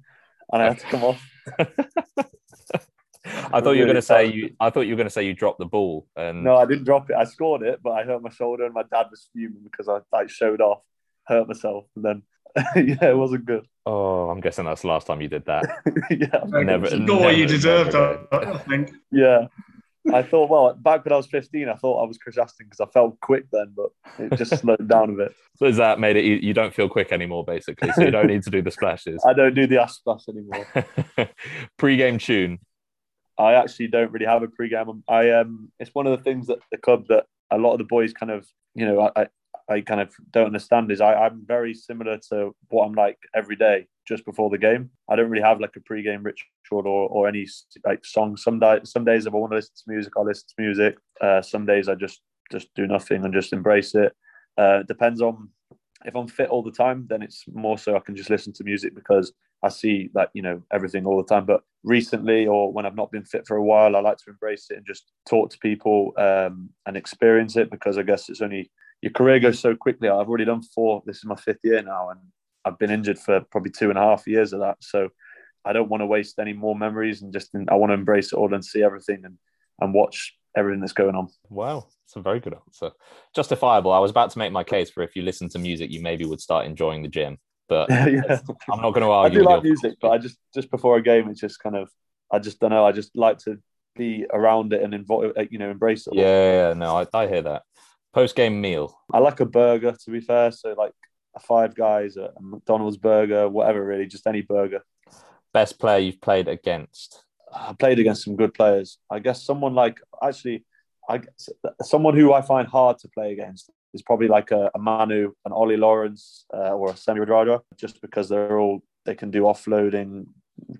C: and I had to come off.
A: I thought you were going to say you. I thought you were going to say you dropped the ball. And
C: No, I didn't drop it. I scored it, but I hurt my shoulder and my dad was fuming because I like showed off, hurt myself. And then, yeah, it wasn't good.
A: oh, I'm guessing that's the last time you did that.
C: yeah.
A: Never-
B: you got what you deserved,
A: never
B: I I think.
C: Yeah. I thought, well, back when I was 15, I thought I was Chris Ashton because I felt quick then, but it just slowed down a bit.
A: So is that made it? You, you don't feel quick anymore, basically. So you don't need to do the splashes.
C: I don't do the ass splash anymore.
A: Pre-game tune.
C: I actually don't really have a pre-game. I um, it's one of the things that the club that a lot of the boys kind of, you know, I, I, kind of don't understand is I, I'm very similar to what I'm like every day just before the game. I don't really have like a pre-game ritual or, or any like songs. Some days, some days if I want to listen to music, I listen to music. Uh, some days I just just do nothing and just embrace it. Uh, depends on if I'm fit all the time, then it's more so I can just listen to music because I see that you know everything all the time. But recently, or when I've not been fit for a while, I like to embrace it and just talk to people um, and experience it because I guess it's only your career goes so quickly. I've already done four. This is my fifth year now, and I've been injured for probably two and a half years of that. So I don't want to waste any more memories, and just I want to embrace it all and see everything and and watch everything that's going on.
A: Wow, that's a very good answer. Justifiable. I was about to make my case for if you listen to music, you maybe would start enjoying the gym, but
C: yeah.
A: I'm not going to argue.
C: I
A: do
C: like music, but I just just before a game, it's just kind of I just don't know. I just like to be around it and involve, uh, you know, embrace it.
A: Yeah, yeah, yeah, no, I, I hear that. Post-game meal.
C: I like a burger to be fair. So like a Five Guys, a McDonald's burger, whatever, really, just any burger.
A: Best player you've played against.
C: I played against some good players. I guess someone like actually, I guess, someone who I find hard to play against is probably like a, a Manu, an Ollie Lawrence, uh, or a Semi Radradra, just because they're all they can do offloading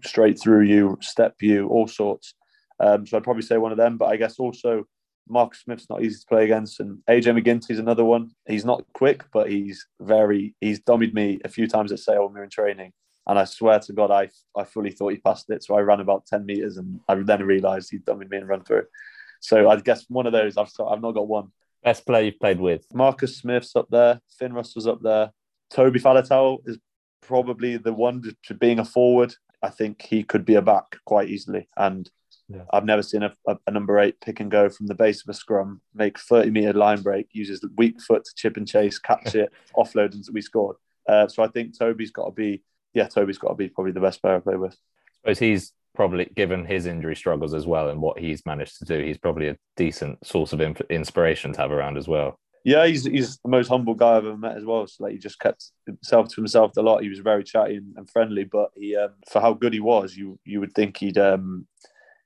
C: straight through you, step you, all sorts. Um, so I'd probably say one of them. But I guess also Marcus Smith's not easy to play against, and AJ MacGinty's another one. He's not quick, but he's very he's dummied me a few times at Sale when we were in training. And I swear to God, I I fully thought he passed it. So I ran about 10 meters and I then realized he'd dummied me and run through. It. So I guess one of those, I've, I've not got one.
A: Best player you've played with.
C: Marcus Smith's up there. Finn Russell's up there. Toby Faletau is probably the one to, to being a forward. I think he could be a back quite easily. And
A: Yeah.
C: I've never seen a, a, number eight pick and go from the base of a scrum, make 30 meter line break, uses the weak foot to chip and chase, catch it, offload, and we scored. Uh, so I think Toby's got to be, yeah, Toby's got to be probably the best player I play with.
A: I suppose he's probably given his injury struggles as well and what he's managed to do. He's probably a decent source of inf- inspiration to have around as well.
C: Yeah, he's he's the most humble guy I've ever met as well. So like he just kept himself to himself a lot. He was very chatty and, and friendly, but he um, for how good he was, you you would think he'd um,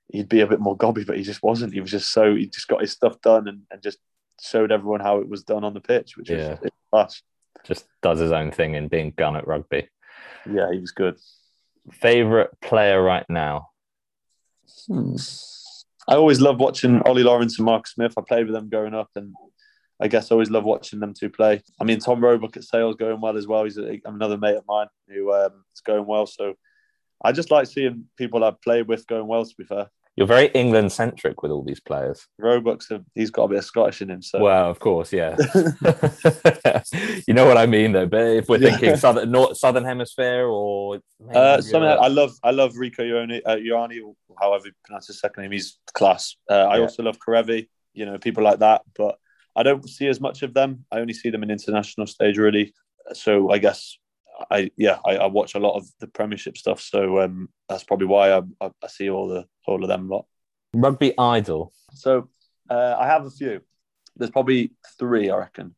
C: he'd be a bit more gobby, but he just wasn't. He was just so he just got his stuff done and, and just showed everyone how it was done on the pitch, which
A: Yeah.
C: was class.
A: Just does his own thing in being gun at rugby.
C: Yeah, he was good.
A: Favorite player right now?
C: I always love watching Ollie Lawrence and Mark Smith. I played with them growing up, and I guess I always love watching them two play. I mean, Tom Roebuck at Sales going well as well. He's a, another mate of mine who um, is going well. So I just like seeing people I've played with going well. To be fair,
A: You're very England centric with all these players.
C: Roebuck's a, he's got a bit of Scottish in him. So
A: Well, of course, yeah. you know what I mean, though. But if we're
C: Yeah.
A: thinking southern, north, southern hemisphere, or
C: Uh, somehow I love I love Rieko Ioane, uh, however you pronounce his second name. He's class. Uh, I
A: Yeah.
C: also love Karevi, you know, people like that. But I don't see as much of them. I only see them in international stage, really. So I guess I yeah I, I watch a lot of the Premiership stuff. So um, that's probably why I, I, I see all the all of them a lot.
A: rugby idol.
C: So uh, I have a few. There's probably three, I reckon.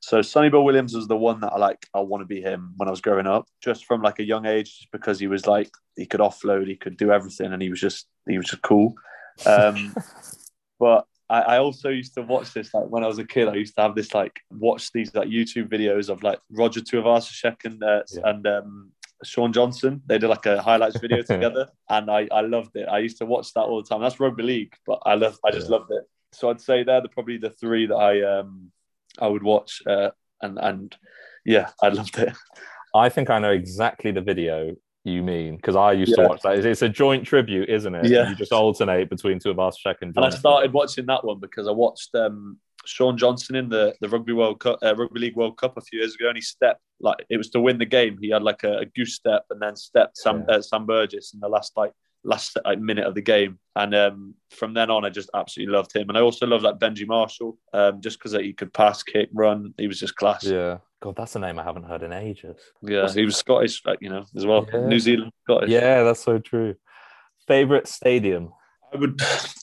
C: So Sonny Bill Williams was the one that I like. I want to be him when I was growing up, just from like a young age, just because he was like he could offload, he could do everything, and he was just he was just cool. Um, but I, I, also used to watch this like when I was a kid. I used to have this like watch these like YouTube videos of like Roger Tuivasa-Sheck and uh, yeah. and um, Shaun Johnson. They did like a highlights video together, and I, I loved it. I used to watch that all the time. That's rugby league, but I love I just yeah. loved it. So I'd say they're the, probably the three that I um I would watch, uh, and and yeah, I loved it.
A: I think I know exactly the video you mean because I used yeah. to watch that. It's a joint tribute, isn't it?
C: Yeah.
A: You just alternate between Tuivasa-Sheck and
C: Johnson. And I started watching that one because I watched um, Shaun Johnson in the, the Rugby World Cup, uh, Rugby League World Cup a few years ago, and he stepped like it was to win the game. He had like a, a goose step and then stepped Sam yeah. uh, Sam Burgess in the last like last like, minute of the game. And um, from then on, I just absolutely loved him. And I also love like Benji Marshall, um, just because he could pass, kick, run. He was just class.
A: Yeah. God, that's a name I haven't heard in ages.
C: Yeah, he was Scottish, you know, as well. Yeah. New Zealand Scottish.
A: Yeah, that's so true. Favorite stadium?
C: I would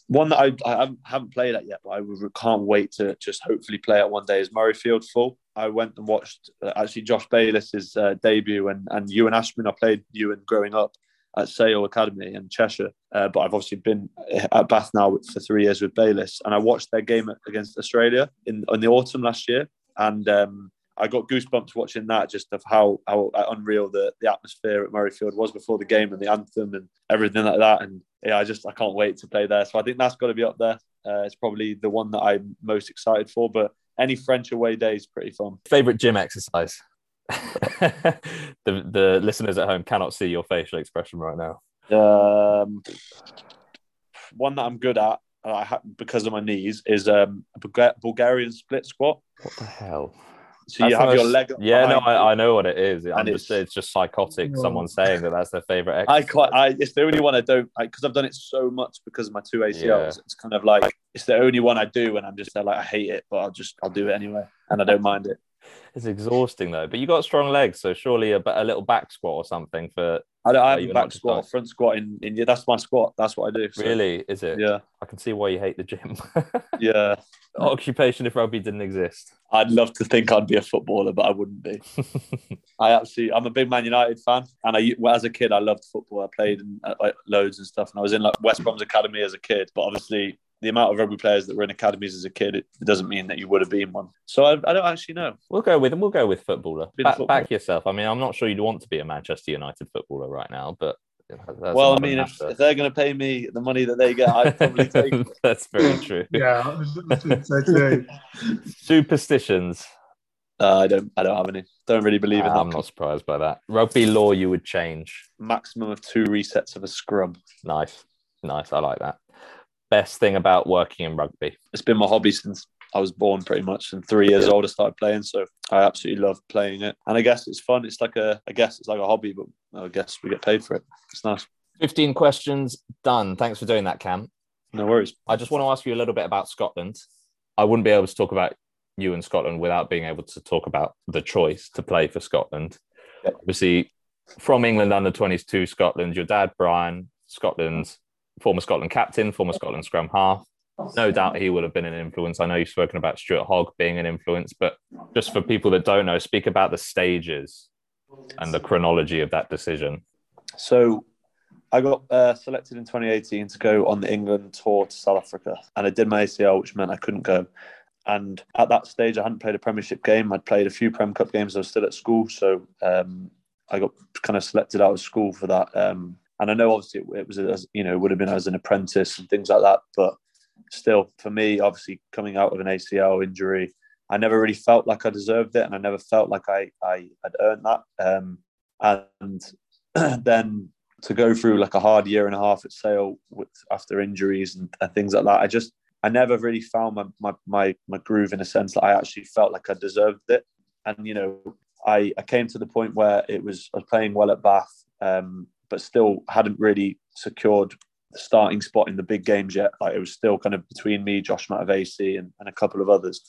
C: one that I, I haven't played at yet, but I can't wait to just hopefully play at one day is Murrayfield full. I went and watched uh, actually Josh Bayliss's uh, debut and and Ewan Ashman. I played Ewan growing up at Sale Academy in Cheshire, uh, but I've obviously been at Bath now for three years with Bayliss, and I watched their game against Australia in in the autumn last year, and um, I got goosebumps watching that, just of how how unreal the, the atmosphere at Murrayfield was before the game and the anthem and everything like that. And yeah, I just I can't wait to play there. So I think that's got to be up there. Uh, it's probably the one that I'm most excited for. But any French away day is pretty fun.
A: Favorite gym exercise. the the listeners at home cannot see your facial expression right now.
C: Um, one that I'm good at uh, because of my knees is um, Bulgarian split squat.
A: What the hell?
C: So that's you have your leg.
A: Yeah, no, I, I, know what it is. I'm just, it's, just psychotic. Oh. Someone saying that that's their favorite. Exercise.
C: I quite. I, it's the only one I don't because I've done it so much because of my two ACLs. Yeah. It's kind of like it's the only one I do, and I'm just like I hate it, but I'll just I'll do it anyway, and I don't mind it.
A: It's exhausting though, but you got strong legs, so surely a, a little back squat or something for.
C: I don't I have a back squat, front squat in, in yeah, that's my squat. That's what I do.
A: So. Really, is it?
C: Yeah,
A: I can see why you hate the gym.
C: yeah,
A: occupation if rugby didn't exist.
C: I'd love to think I'd be a footballer, but I wouldn't be. I absolutely, I'm a big Man United fan, and I as a kid I loved football. I played in, uh, like loads and stuff, and I was in like West Brom's academy as a kid. But obviously, the amount of rugby players that were in academies as a kid, it doesn't mean that you would have been one. So I, I don't actually know.
A: We'll go with them. we'll go with footballer. Back, footballer. back yourself. I mean, I'm not sure you'd want to be a Manchester United footballer right now, but
C: well, I mean, if, if, they're going to pay me the money that they get, I'd probably take.
A: That's very true.
B: yeah,
A: Superstitions.
C: Uh, I don't. I don't have any. Don't really believe in uh,
A: them. I'm not surprised by that. Rugby law, you would change.
C: Maximum of two resets of a scrum.
A: Nice, nice. I like that. Best thing about working in rugby.
C: It's been my hobby since I was born pretty much, and three years old I started playing. So I absolutely love playing it, and I guess it's fun. It's like a, I guess it's like a hobby, but I guess we get paid for it. It's nice.
A: Fifteen questions done. Thanks for doing that, Cam.
C: No worries.
A: I just want to ask you a little bit about Scotland. I wouldn't be able to talk about you and Scotland without being able to talk about the choice to play for Scotland. Yep. Obviously, from England under 20s to Scotland, your dad, Brian, Scotland's former Scotland captain, former Scotland scrum half, no doubt he would have been an influence. I know you've spoken about Stuart Hogg being an influence, but just for people that don't know, speak about the stages and the chronology of that decision.
C: So I got uh, selected in 2018 to go on the England tour to South Africa, and I did my ACL, which meant I couldn't go. And at that stage, I hadn't played a Premiership game. I'd played a few Prem Cup games. I was still at school, so um, I got kind of selected out of school for that. Um, and I know obviously it, was, as, you know, it would have been as an apprentice and things like that, but still, for me, obviously coming out of an ACL injury, I never really felt like I deserved it, and I never felt like I I had earned that. Um, and then to go through like a hard year and a half at Sale with after injuries and, and things like that, I just I never really found my, my my my groove in a sense that I actually felt like I deserved it. And you know, I I came to the point where it was I was playing well at Bath, um, but still hadn't really secured the starting spot in the big games yet. Like it was still kind of between me, Josh Matavesi, and, and a couple of others.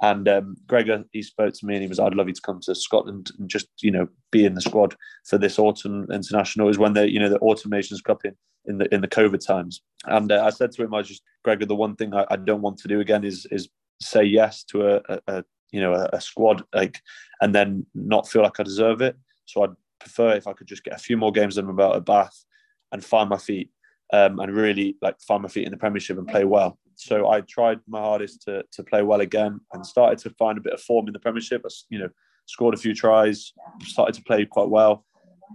C: And um, Gregor, he spoke to me and he was, I'd love you to come to Scotland and just, you know, be in the squad for this autumn international. Is when the, you know, the autumn Nations Cup in, in the in the COVID times. And uh, I said to him, I just, Gregor, the one thing I, I, don't want to do again is is say yes to a, a, a you know a, a, squad like, and then not feel like I deserve it. So I'd prefer if I could just get a few more games than about a Bath and find my feet um, and really like find my feet in the Premiership and play well. So I tried my hardest to to play well again and started to find a bit of form in the Premiership. I, you know, scored a few tries, started to play quite well.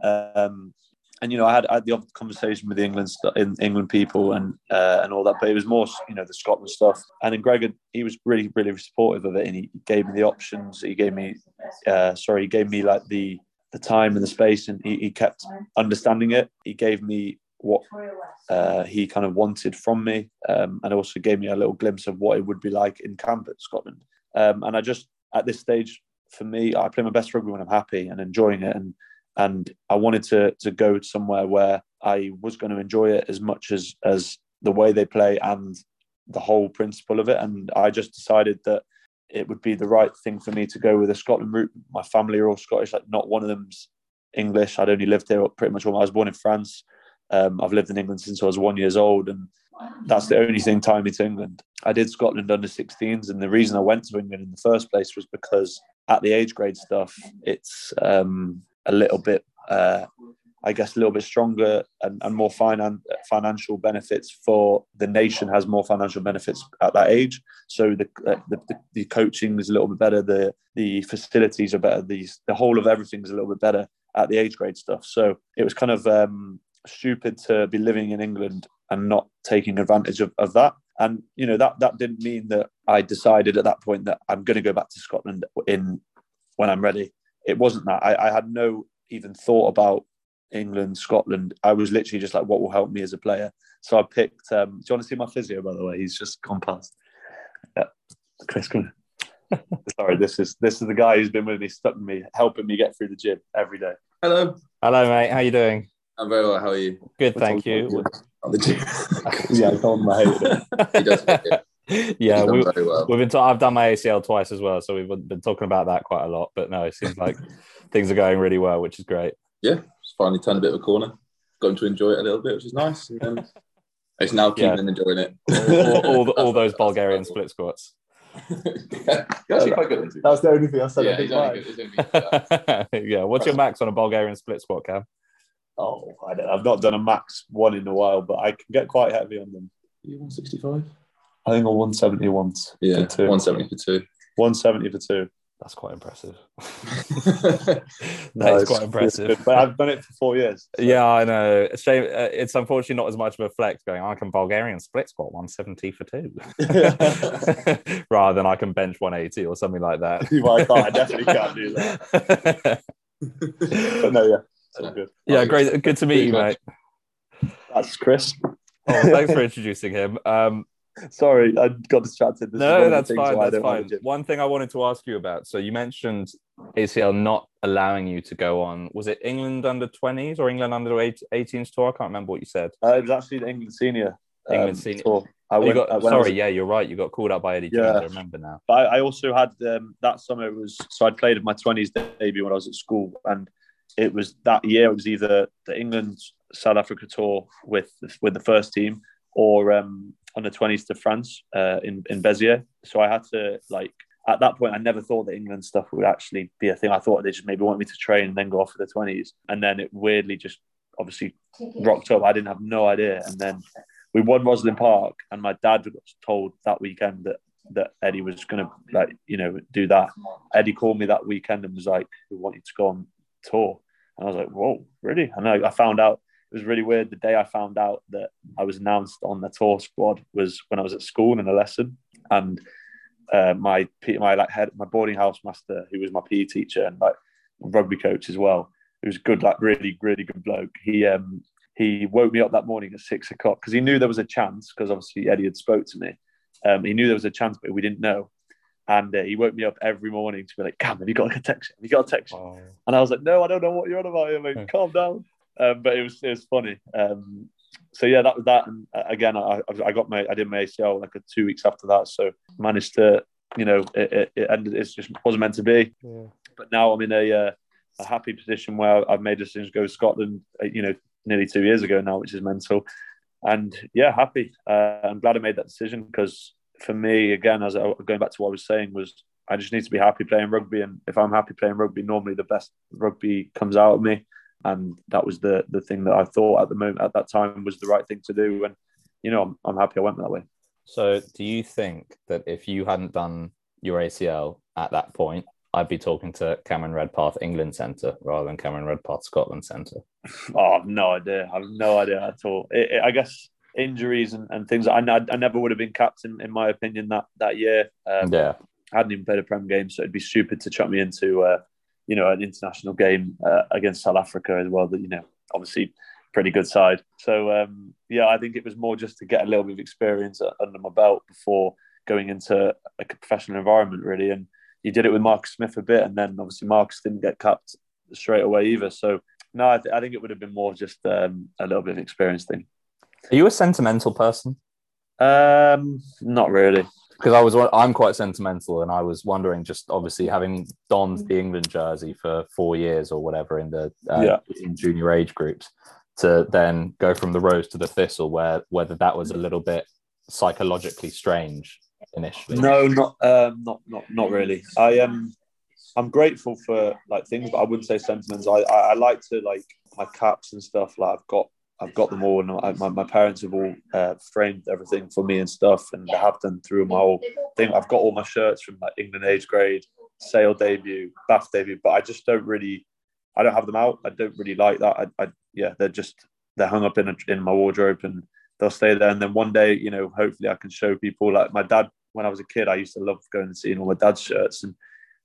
C: Um, and you know, I had, I had the conversation with the England in England people and uh, and all that, but it was more you know the Scotland stuff. And then Greg, he was really really supportive of it, and he gave me the options. He gave me, uh, sorry, he gave me like the the time and the space, and he, he kept understanding it. He gave me what uh, he kind of wanted from me, um, and also gave me a little glimpse of what it would be like in camp at Scotland. Um, and I just at this stage, for me, I play my best rugby when I'm happy and enjoying it, and and I wanted to to go somewhere where I was going to enjoy it as much as as the way they play and the whole principle of it. And I just decided that it would be the right thing for me to go with a Scotland route. My family are all Scottish. Like not one of them's English. I'd only lived here pretty much all. I was born in France. Um, I've lived in England since I was one years old, and that's the only thing tying me to England. I did Scotland under 16s, and the reason I went to England in the first place was because at the age grade stuff, it's um, a little bit, uh, I guess, a little bit stronger and, and more finan- financial benefits for the nation has more financial benefits at that age. So the, uh, the, the, the coaching is a little bit better. The the facilities are better. The the whole of everything is a little bit better at the age grade stuff. So it was kind of um, stupid to be living in England and not taking advantage of, of that. And you know that that didn't mean that I decided at that point that I'm going to go back to Scotland in when I'm ready it wasn't that. I, I had no even thought about England, Scotland. I was literally just like, what will help me as a player? So I picked. Um, do you want to see my physio? By the way, he's just gone past. Yeah, Chris, come Sorry, this is this is the guy who's been with me, stuck me, helping me get through the gym every day.
D: Hello.
A: Hello, mate. How you doing?
D: I'm very well. How are you?
A: Good, thank you.
D: the gym.
C: yeah, I told him I hated it. he does
A: it yeah, we, have well. been. Ta- I've done my ACL twice as well, so we've been talking about that quite a lot. But no, it seems like things are going really well, which is great.
D: Yeah, it's finally turned a bit of a corner. Got him to enjoy it a little bit, which is nice. And then it's now keeping yeah. enjoying it.
A: all, all, all, all those Bulgarian split squats.
D: yeah, quite good.
C: That's the only thing I said. Yeah,
A: yeah. What's your max on a Bulgarian split squat, Cam?
C: Oh, I don't, I've not done a max one in a while, but I can get quite heavy on them.
D: You 165?
C: I think a 170 once.
D: Yeah, 170 for two.
C: 170 for two.
A: That's quite impressive. that no, is quite impressive.
C: But I've done it for four years.
A: So. Yeah, I know. It's shame. Uh, it's unfortunately not as much of a flex going. I can Bulgarian split squat 170 for two, rather than I can bench 180 or something like that.
C: well, I, can't, I definitely can't do that. but no, yeah,
A: good. Yeah, great. Good to meet you, mate.
C: That's Chris.
A: Oh, thanks for introducing him. Um,
C: Sorry, I got distracted.
A: This no, that's fine. That's fine. One thing I wanted to ask you about. So you mentioned ACL not allowing you to go on. Was it England under 20s or England under 18s tour? I can't remember what you said.
C: Uh, it was actually the England senior.
A: England um, senior. Tour. I went, got, sorry, was, yeah, you're right. You got called up by Eddie yeah. Jones. I remember now.
C: But I, I also had um, that summer. It was so I played in my 20s debut when I was at school, and it was that year. It was either the England South Africa tour with with the first team or um, under 20s to France uh, in in Béziers. So I had to like at that point I never thought that England stuff would actually be a thing. I thought they just maybe want me to train and then go off for the 20s, and then it weirdly just obviously rocked up. I didn't have no idea, and then we won Rosslyn Park, and my dad was told that weekend that that Eddie was going to like you know do that. Eddie called me that weekend and was like, "We want you to go on tour," and I was like, "Whoa, really?" And I, I found out it was really weird. The day I found out that I was announced on the tour squad was when I was at school in a lesson, and uh, my my like head my boarding house master, who was my PE teacher and like rugby coach as well, who was good, like really really good bloke. He um he woke me up that morning at six o'clock because he knew there was a chance because obviously Eddie had spoke to me. Um, he knew there was a chance, but we didn't know. And uh, he woke me up every morning to be like, "Cam, have you got a text? Have you got a text?" Oh. And I was like, "No, I don't know what you're on about. I mean, calm down." Um, but it was it was funny. Um, so yeah, that was that. And uh, again, I, I got my I did my ACL like two weeks after that, so managed to you know it, it, it ended. It just wasn't meant to be. Yeah. But now I'm in a uh, a happy position where I've made a decision to go to Scotland. Uh, you know, nearly two years ago now, which is mental. And yeah, happy. Uh, I'm glad I made that decision because for me, again, as I, going back to what I was saying, was I just need to be happy playing rugby. And if I'm happy playing rugby, normally the best rugby comes out of me and that was the the thing that I thought at the moment at that time was the right thing to do. And you know, I'm, I'm happy I went that way.
A: So, do you think that if you hadn't done your ACL at that point, I'd be talking to Cameron Redpath England Centre rather than Cameron Redpath Scotland Centre?
C: Oh, I've no idea. I've no idea at all. It, it, I guess injuries and, and things. I, I never would have been captain, in my opinion, that that year.
A: Um, yeah,
C: I hadn't even played a Prem game, so it'd be stupid to chuck me into, uh, you know, an international game uh, against South Africa as well. That you know, obviously, pretty good side. So um, yeah, I think it was more just to get a little bit of experience under my belt before going into a professional environment, really. And you did it with Marcus Smith a bit, and then obviously Marcus didn't get capped straight away either. So no, I, th- I think it would have been more just um, a little bit of experience thing.
A: Are you a sentimental person?
C: Um, not really.
A: Because I was, I'm quite sentimental, and I was wondering, just obviously having donned the England jersey for four years or whatever in the uh, yeah. in junior age groups, to then go from the rose to the thistle, where whether that was a little bit psychologically strange initially.
C: No, not um, not not not really. I am. Um, I'm grateful for like things, but I wouldn't say sentiments. I, I, I like to like my caps and stuff. Like I've got I've got them all, and my, my parents have all uh, framed everything for me and stuff, and I have done through my whole thing. I've got all my shirts from like England age grade, Sale debut, Bath debut, but I just don't really, I don't have them out. I don't really like that. I, I yeah, they're just they're hung up in a, in my wardrobe, and they'll stay there. And then one day, you know, hopefully I can show people. Like my dad, when I was a kid, I used to love going and seeing all my dad's shirts, and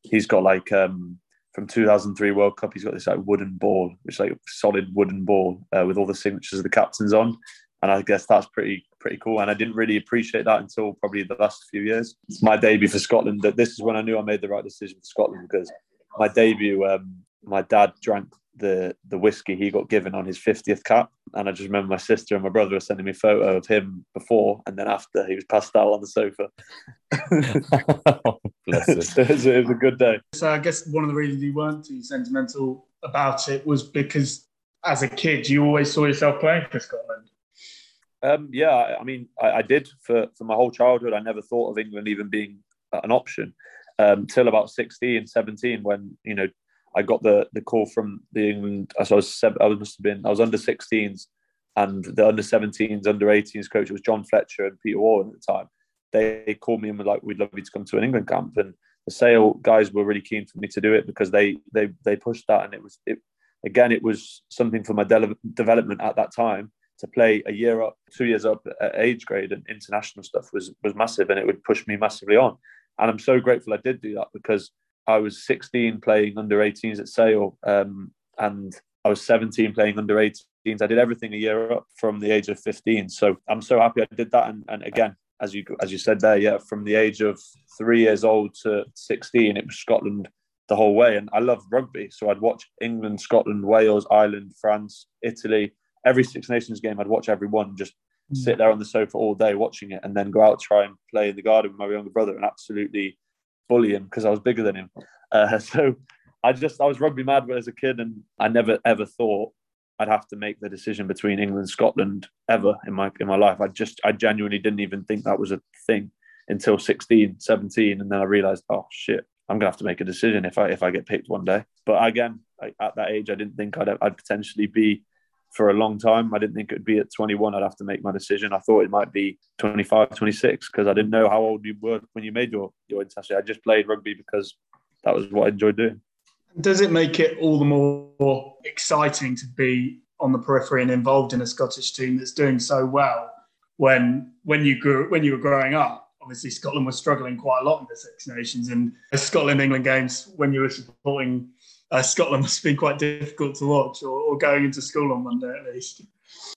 C: he's got like um from 2003 World Cup, he's got this like wooden ball, which is like solid wooden ball uh, with all the signatures of the captains on. And I guess that's pretty pretty cool. And I didn't really appreciate that until probably the last few years. It's my debut for Scotland. That this is when I knew I made the right decision for Scotland because my debut, um, my dad drank the the whiskey he got given on his 50th cap. And I just remember my sister and my brother were sending me a photo of him before and then after he was passed out on the sofa. so it, was, it was a good day.
B: So I guess one of the reasons you weren't too sentimental about it was because as a kid you always saw yourself playing for Scotland.
C: Um, yeah, I mean, I, I, did for, for my whole childhood. I never thought of England even being an option um, till about 16, 17, when, you know, I got the the call from the England. So I was I must have been I was under 16s, and the under 17s, under 18s coach was John Fletcher and Peter Warren at the time. They called me and were like, "We'd love you to come to an England camp." And the Sale guys were really keen for me to do it because they they they pushed that, and it was it again it was something for my de- development at that time to play a year up, two years up at age grade and international stuff was was massive, and it would push me massively on. And I'm so grateful I did do that because I was 16 playing under 18s at Sale, um, and I was 17 playing under 18s. I did everything a year up from the age of 15. So I'm so happy I did that. And, and again, as you as you said there, yeah, from the age of three years old to 16, it was Scotland the whole way. And I love rugby, so I'd watch England, Scotland, Wales, Ireland, France, Italy. Every Six Nations game, I'd watch every one. Just mm. sit there on the sofa all day watching it, and then go out try and play in the garden with my younger brother, and absolutely bully him because I was bigger than him. Uh, so I just I was rugby mad as a kid, and I never ever thought I'd have to make the decision between England Scotland ever in my in my life. I just I genuinely didn't even think that was a thing until 16, 17, and then I realized, oh shit, I'm gonna have to make a decision if I if I get picked one day. But again, I, at that age, I didn't think I'd I'd potentially be for a long time. I didn't think it would be at 21. I'd have to make my decision. I thought it might be 25, 26 because I didn't know how old you were when you made your your international. I just played rugby because that was what I enjoyed doing.
B: Does it make it all the more exciting to be on the periphery and involved in a Scottish team that's doing so well when when you grew when you were growing up? Obviously, Scotland was struggling quite a lot in the Six Nations, and Scotland England games when you were supporting uh, Scotland must be quite difficult to watch, or, or, going into school on Monday at least.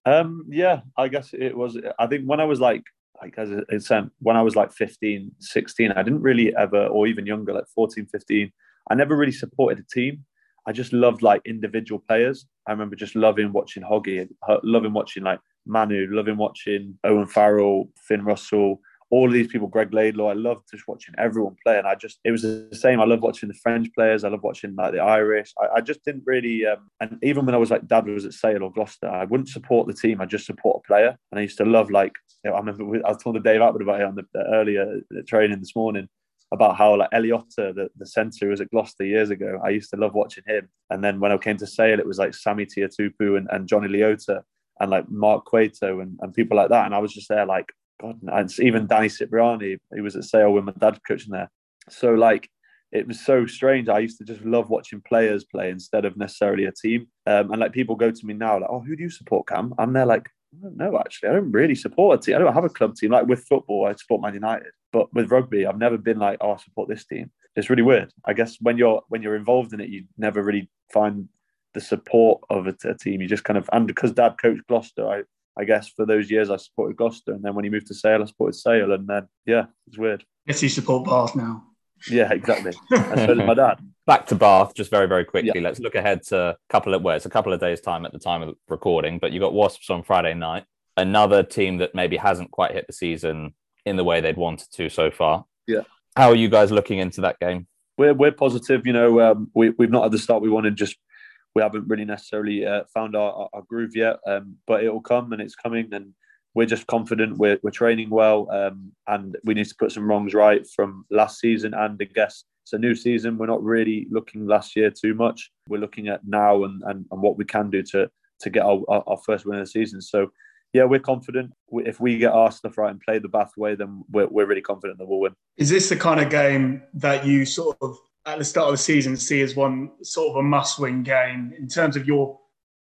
C: Um, yeah, I guess it was. I think when I was like, like as it said, when I was like 15, 16, I didn't really ever, or even younger, like 14, 15, I never really supported a team. I just loved like individual players. I remember just loving watching Hoggy, loving watching like Manu, loving watching Owen Farrell, Finn Russell, all of these people, Greg Laidlaw, I loved just watching everyone play. And I just, it was the same. I love watching the French players. I love watching like the Irish. I, I just didn't really, um, and even when I was like, dad was at Sale or Gloucester, I wouldn't support the team. I just support a player. And I used to love like, you know, I remember I was talking to Dave Attwood about it on the, the earlier the training this morning. about how like Eliota, the, the centre, was at Gloucester years ago. I used to love watching him. And then when I came to Sale, it was like Sammy Tuitupou and, and Johnny Leota and like Mark Cueto and, and people like that. And I was just there like, God, and even Danny Cipriani, he was at Sale when my dad coaching there. So like it was so strange. I used to just love watching players play instead of necessarily a team. Um, and like people go to me now, like, oh, who do you support, Cam? I'm there like, I don't know, actually. I don't really support a team. I don't have a club team. Like with football, I support Man United. But with rugby, I've never been like, oh, I support this team. It's really weird. I guess when you're when you're involved in it, you never really find the support of a, a team. You just kind of and because Dad coached Gloucester, I I guess for those years I supported Gloucester, and then when he moved to Sale, I supported Sale, and then yeah, it's weird.
B: Yes, you support Bath now.
C: Yeah, exactly. and so does my dad.
A: Back to Bath, just very, very quickly. Yeah. Let's look ahead to a couple of well, it's a couple of days' time at the time of recording, but you got Wasps on Friday night. Another team that maybe hasn't quite hit the season in the way they'd wanted to so far.
C: Yeah.
A: How are you guys looking into that game?
C: We're we're positive. You know, um, we we've not had the start we wanted. Just we haven't really necessarily uh, found our, our groove yet, um, but it will come and it's coming. And we're just confident. We're, we're training well, um, and we need to put some wrongs right from last season. And I guess it's a new season. We're not really looking last year too much. We're looking at now and, and, and what we can do to to get our, our first win of the season. So, yeah, we're confident. If we get our stuff right and play the Bath way, then we're, we're really confident that we'll win.
B: Is this the kind of game that you sort of at the start of the season see as one sort of a must-win game in terms of your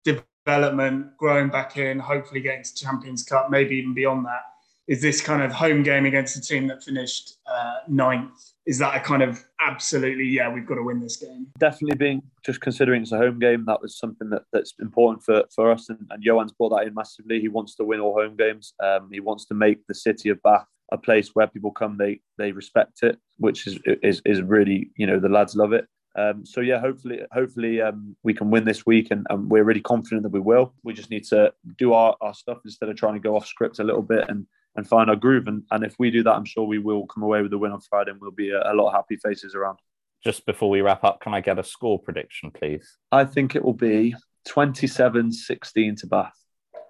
B: development, growing back in, hopefully getting to Champions Cup, maybe even beyond that. Is this kind of home game against a team that finished uh, ninth? Is that a kind of absolutely, yeah, we've got to win this game?
C: Definitely being, just considering it's a home game, that was something that, that's important for, for us. And, and Johann's brought that in massively. He wants to win all home games. Um, he wants to make the city of Bath a place where people come, they they respect it, which is is, is really, you know, the lads love it. Um, so yeah, hopefully, hopefully um, we can win this week, and, and, we're really confident that we will. We just need to do our, our stuff instead of trying to go off script a little bit and and find our groove. And, and if we do that, I'm sure we will come away with a win on Friday, and we'll be a, a lot of happy faces around.
A: Just before we wrap up, can I get a score prediction, please?
C: I think it will be 27-16 to Bath.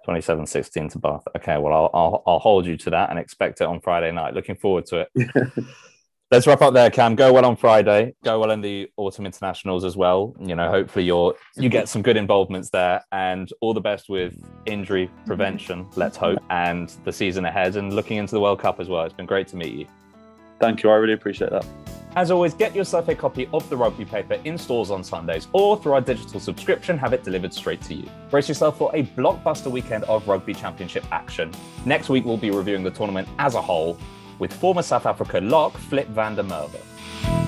A: 27-16 to Bath. Okay, well, I'll, I'll, I'll hold you to that and expect it on Friday night. Looking forward to it. Let's wrap up there, Cam. Go well on Friday. Go well in the autumn internationals as well. You know, hopefully you're you get some good involvements there, and all the best with injury prevention. Let's hope, and the season ahead, and looking into the World Cup as well. It's been great to meet you.
C: Thank you. I really appreciate that.
A: As always, get yourself a copy of the rugby paper in stores on Sundays or through our digital subscription, have it delivered straight to you. Brace yourself for a blockbuster weekend of rugby championship action. Next week, we'll be reviewing the tournament as a whole with former South Africa lock Flip van der Merwe.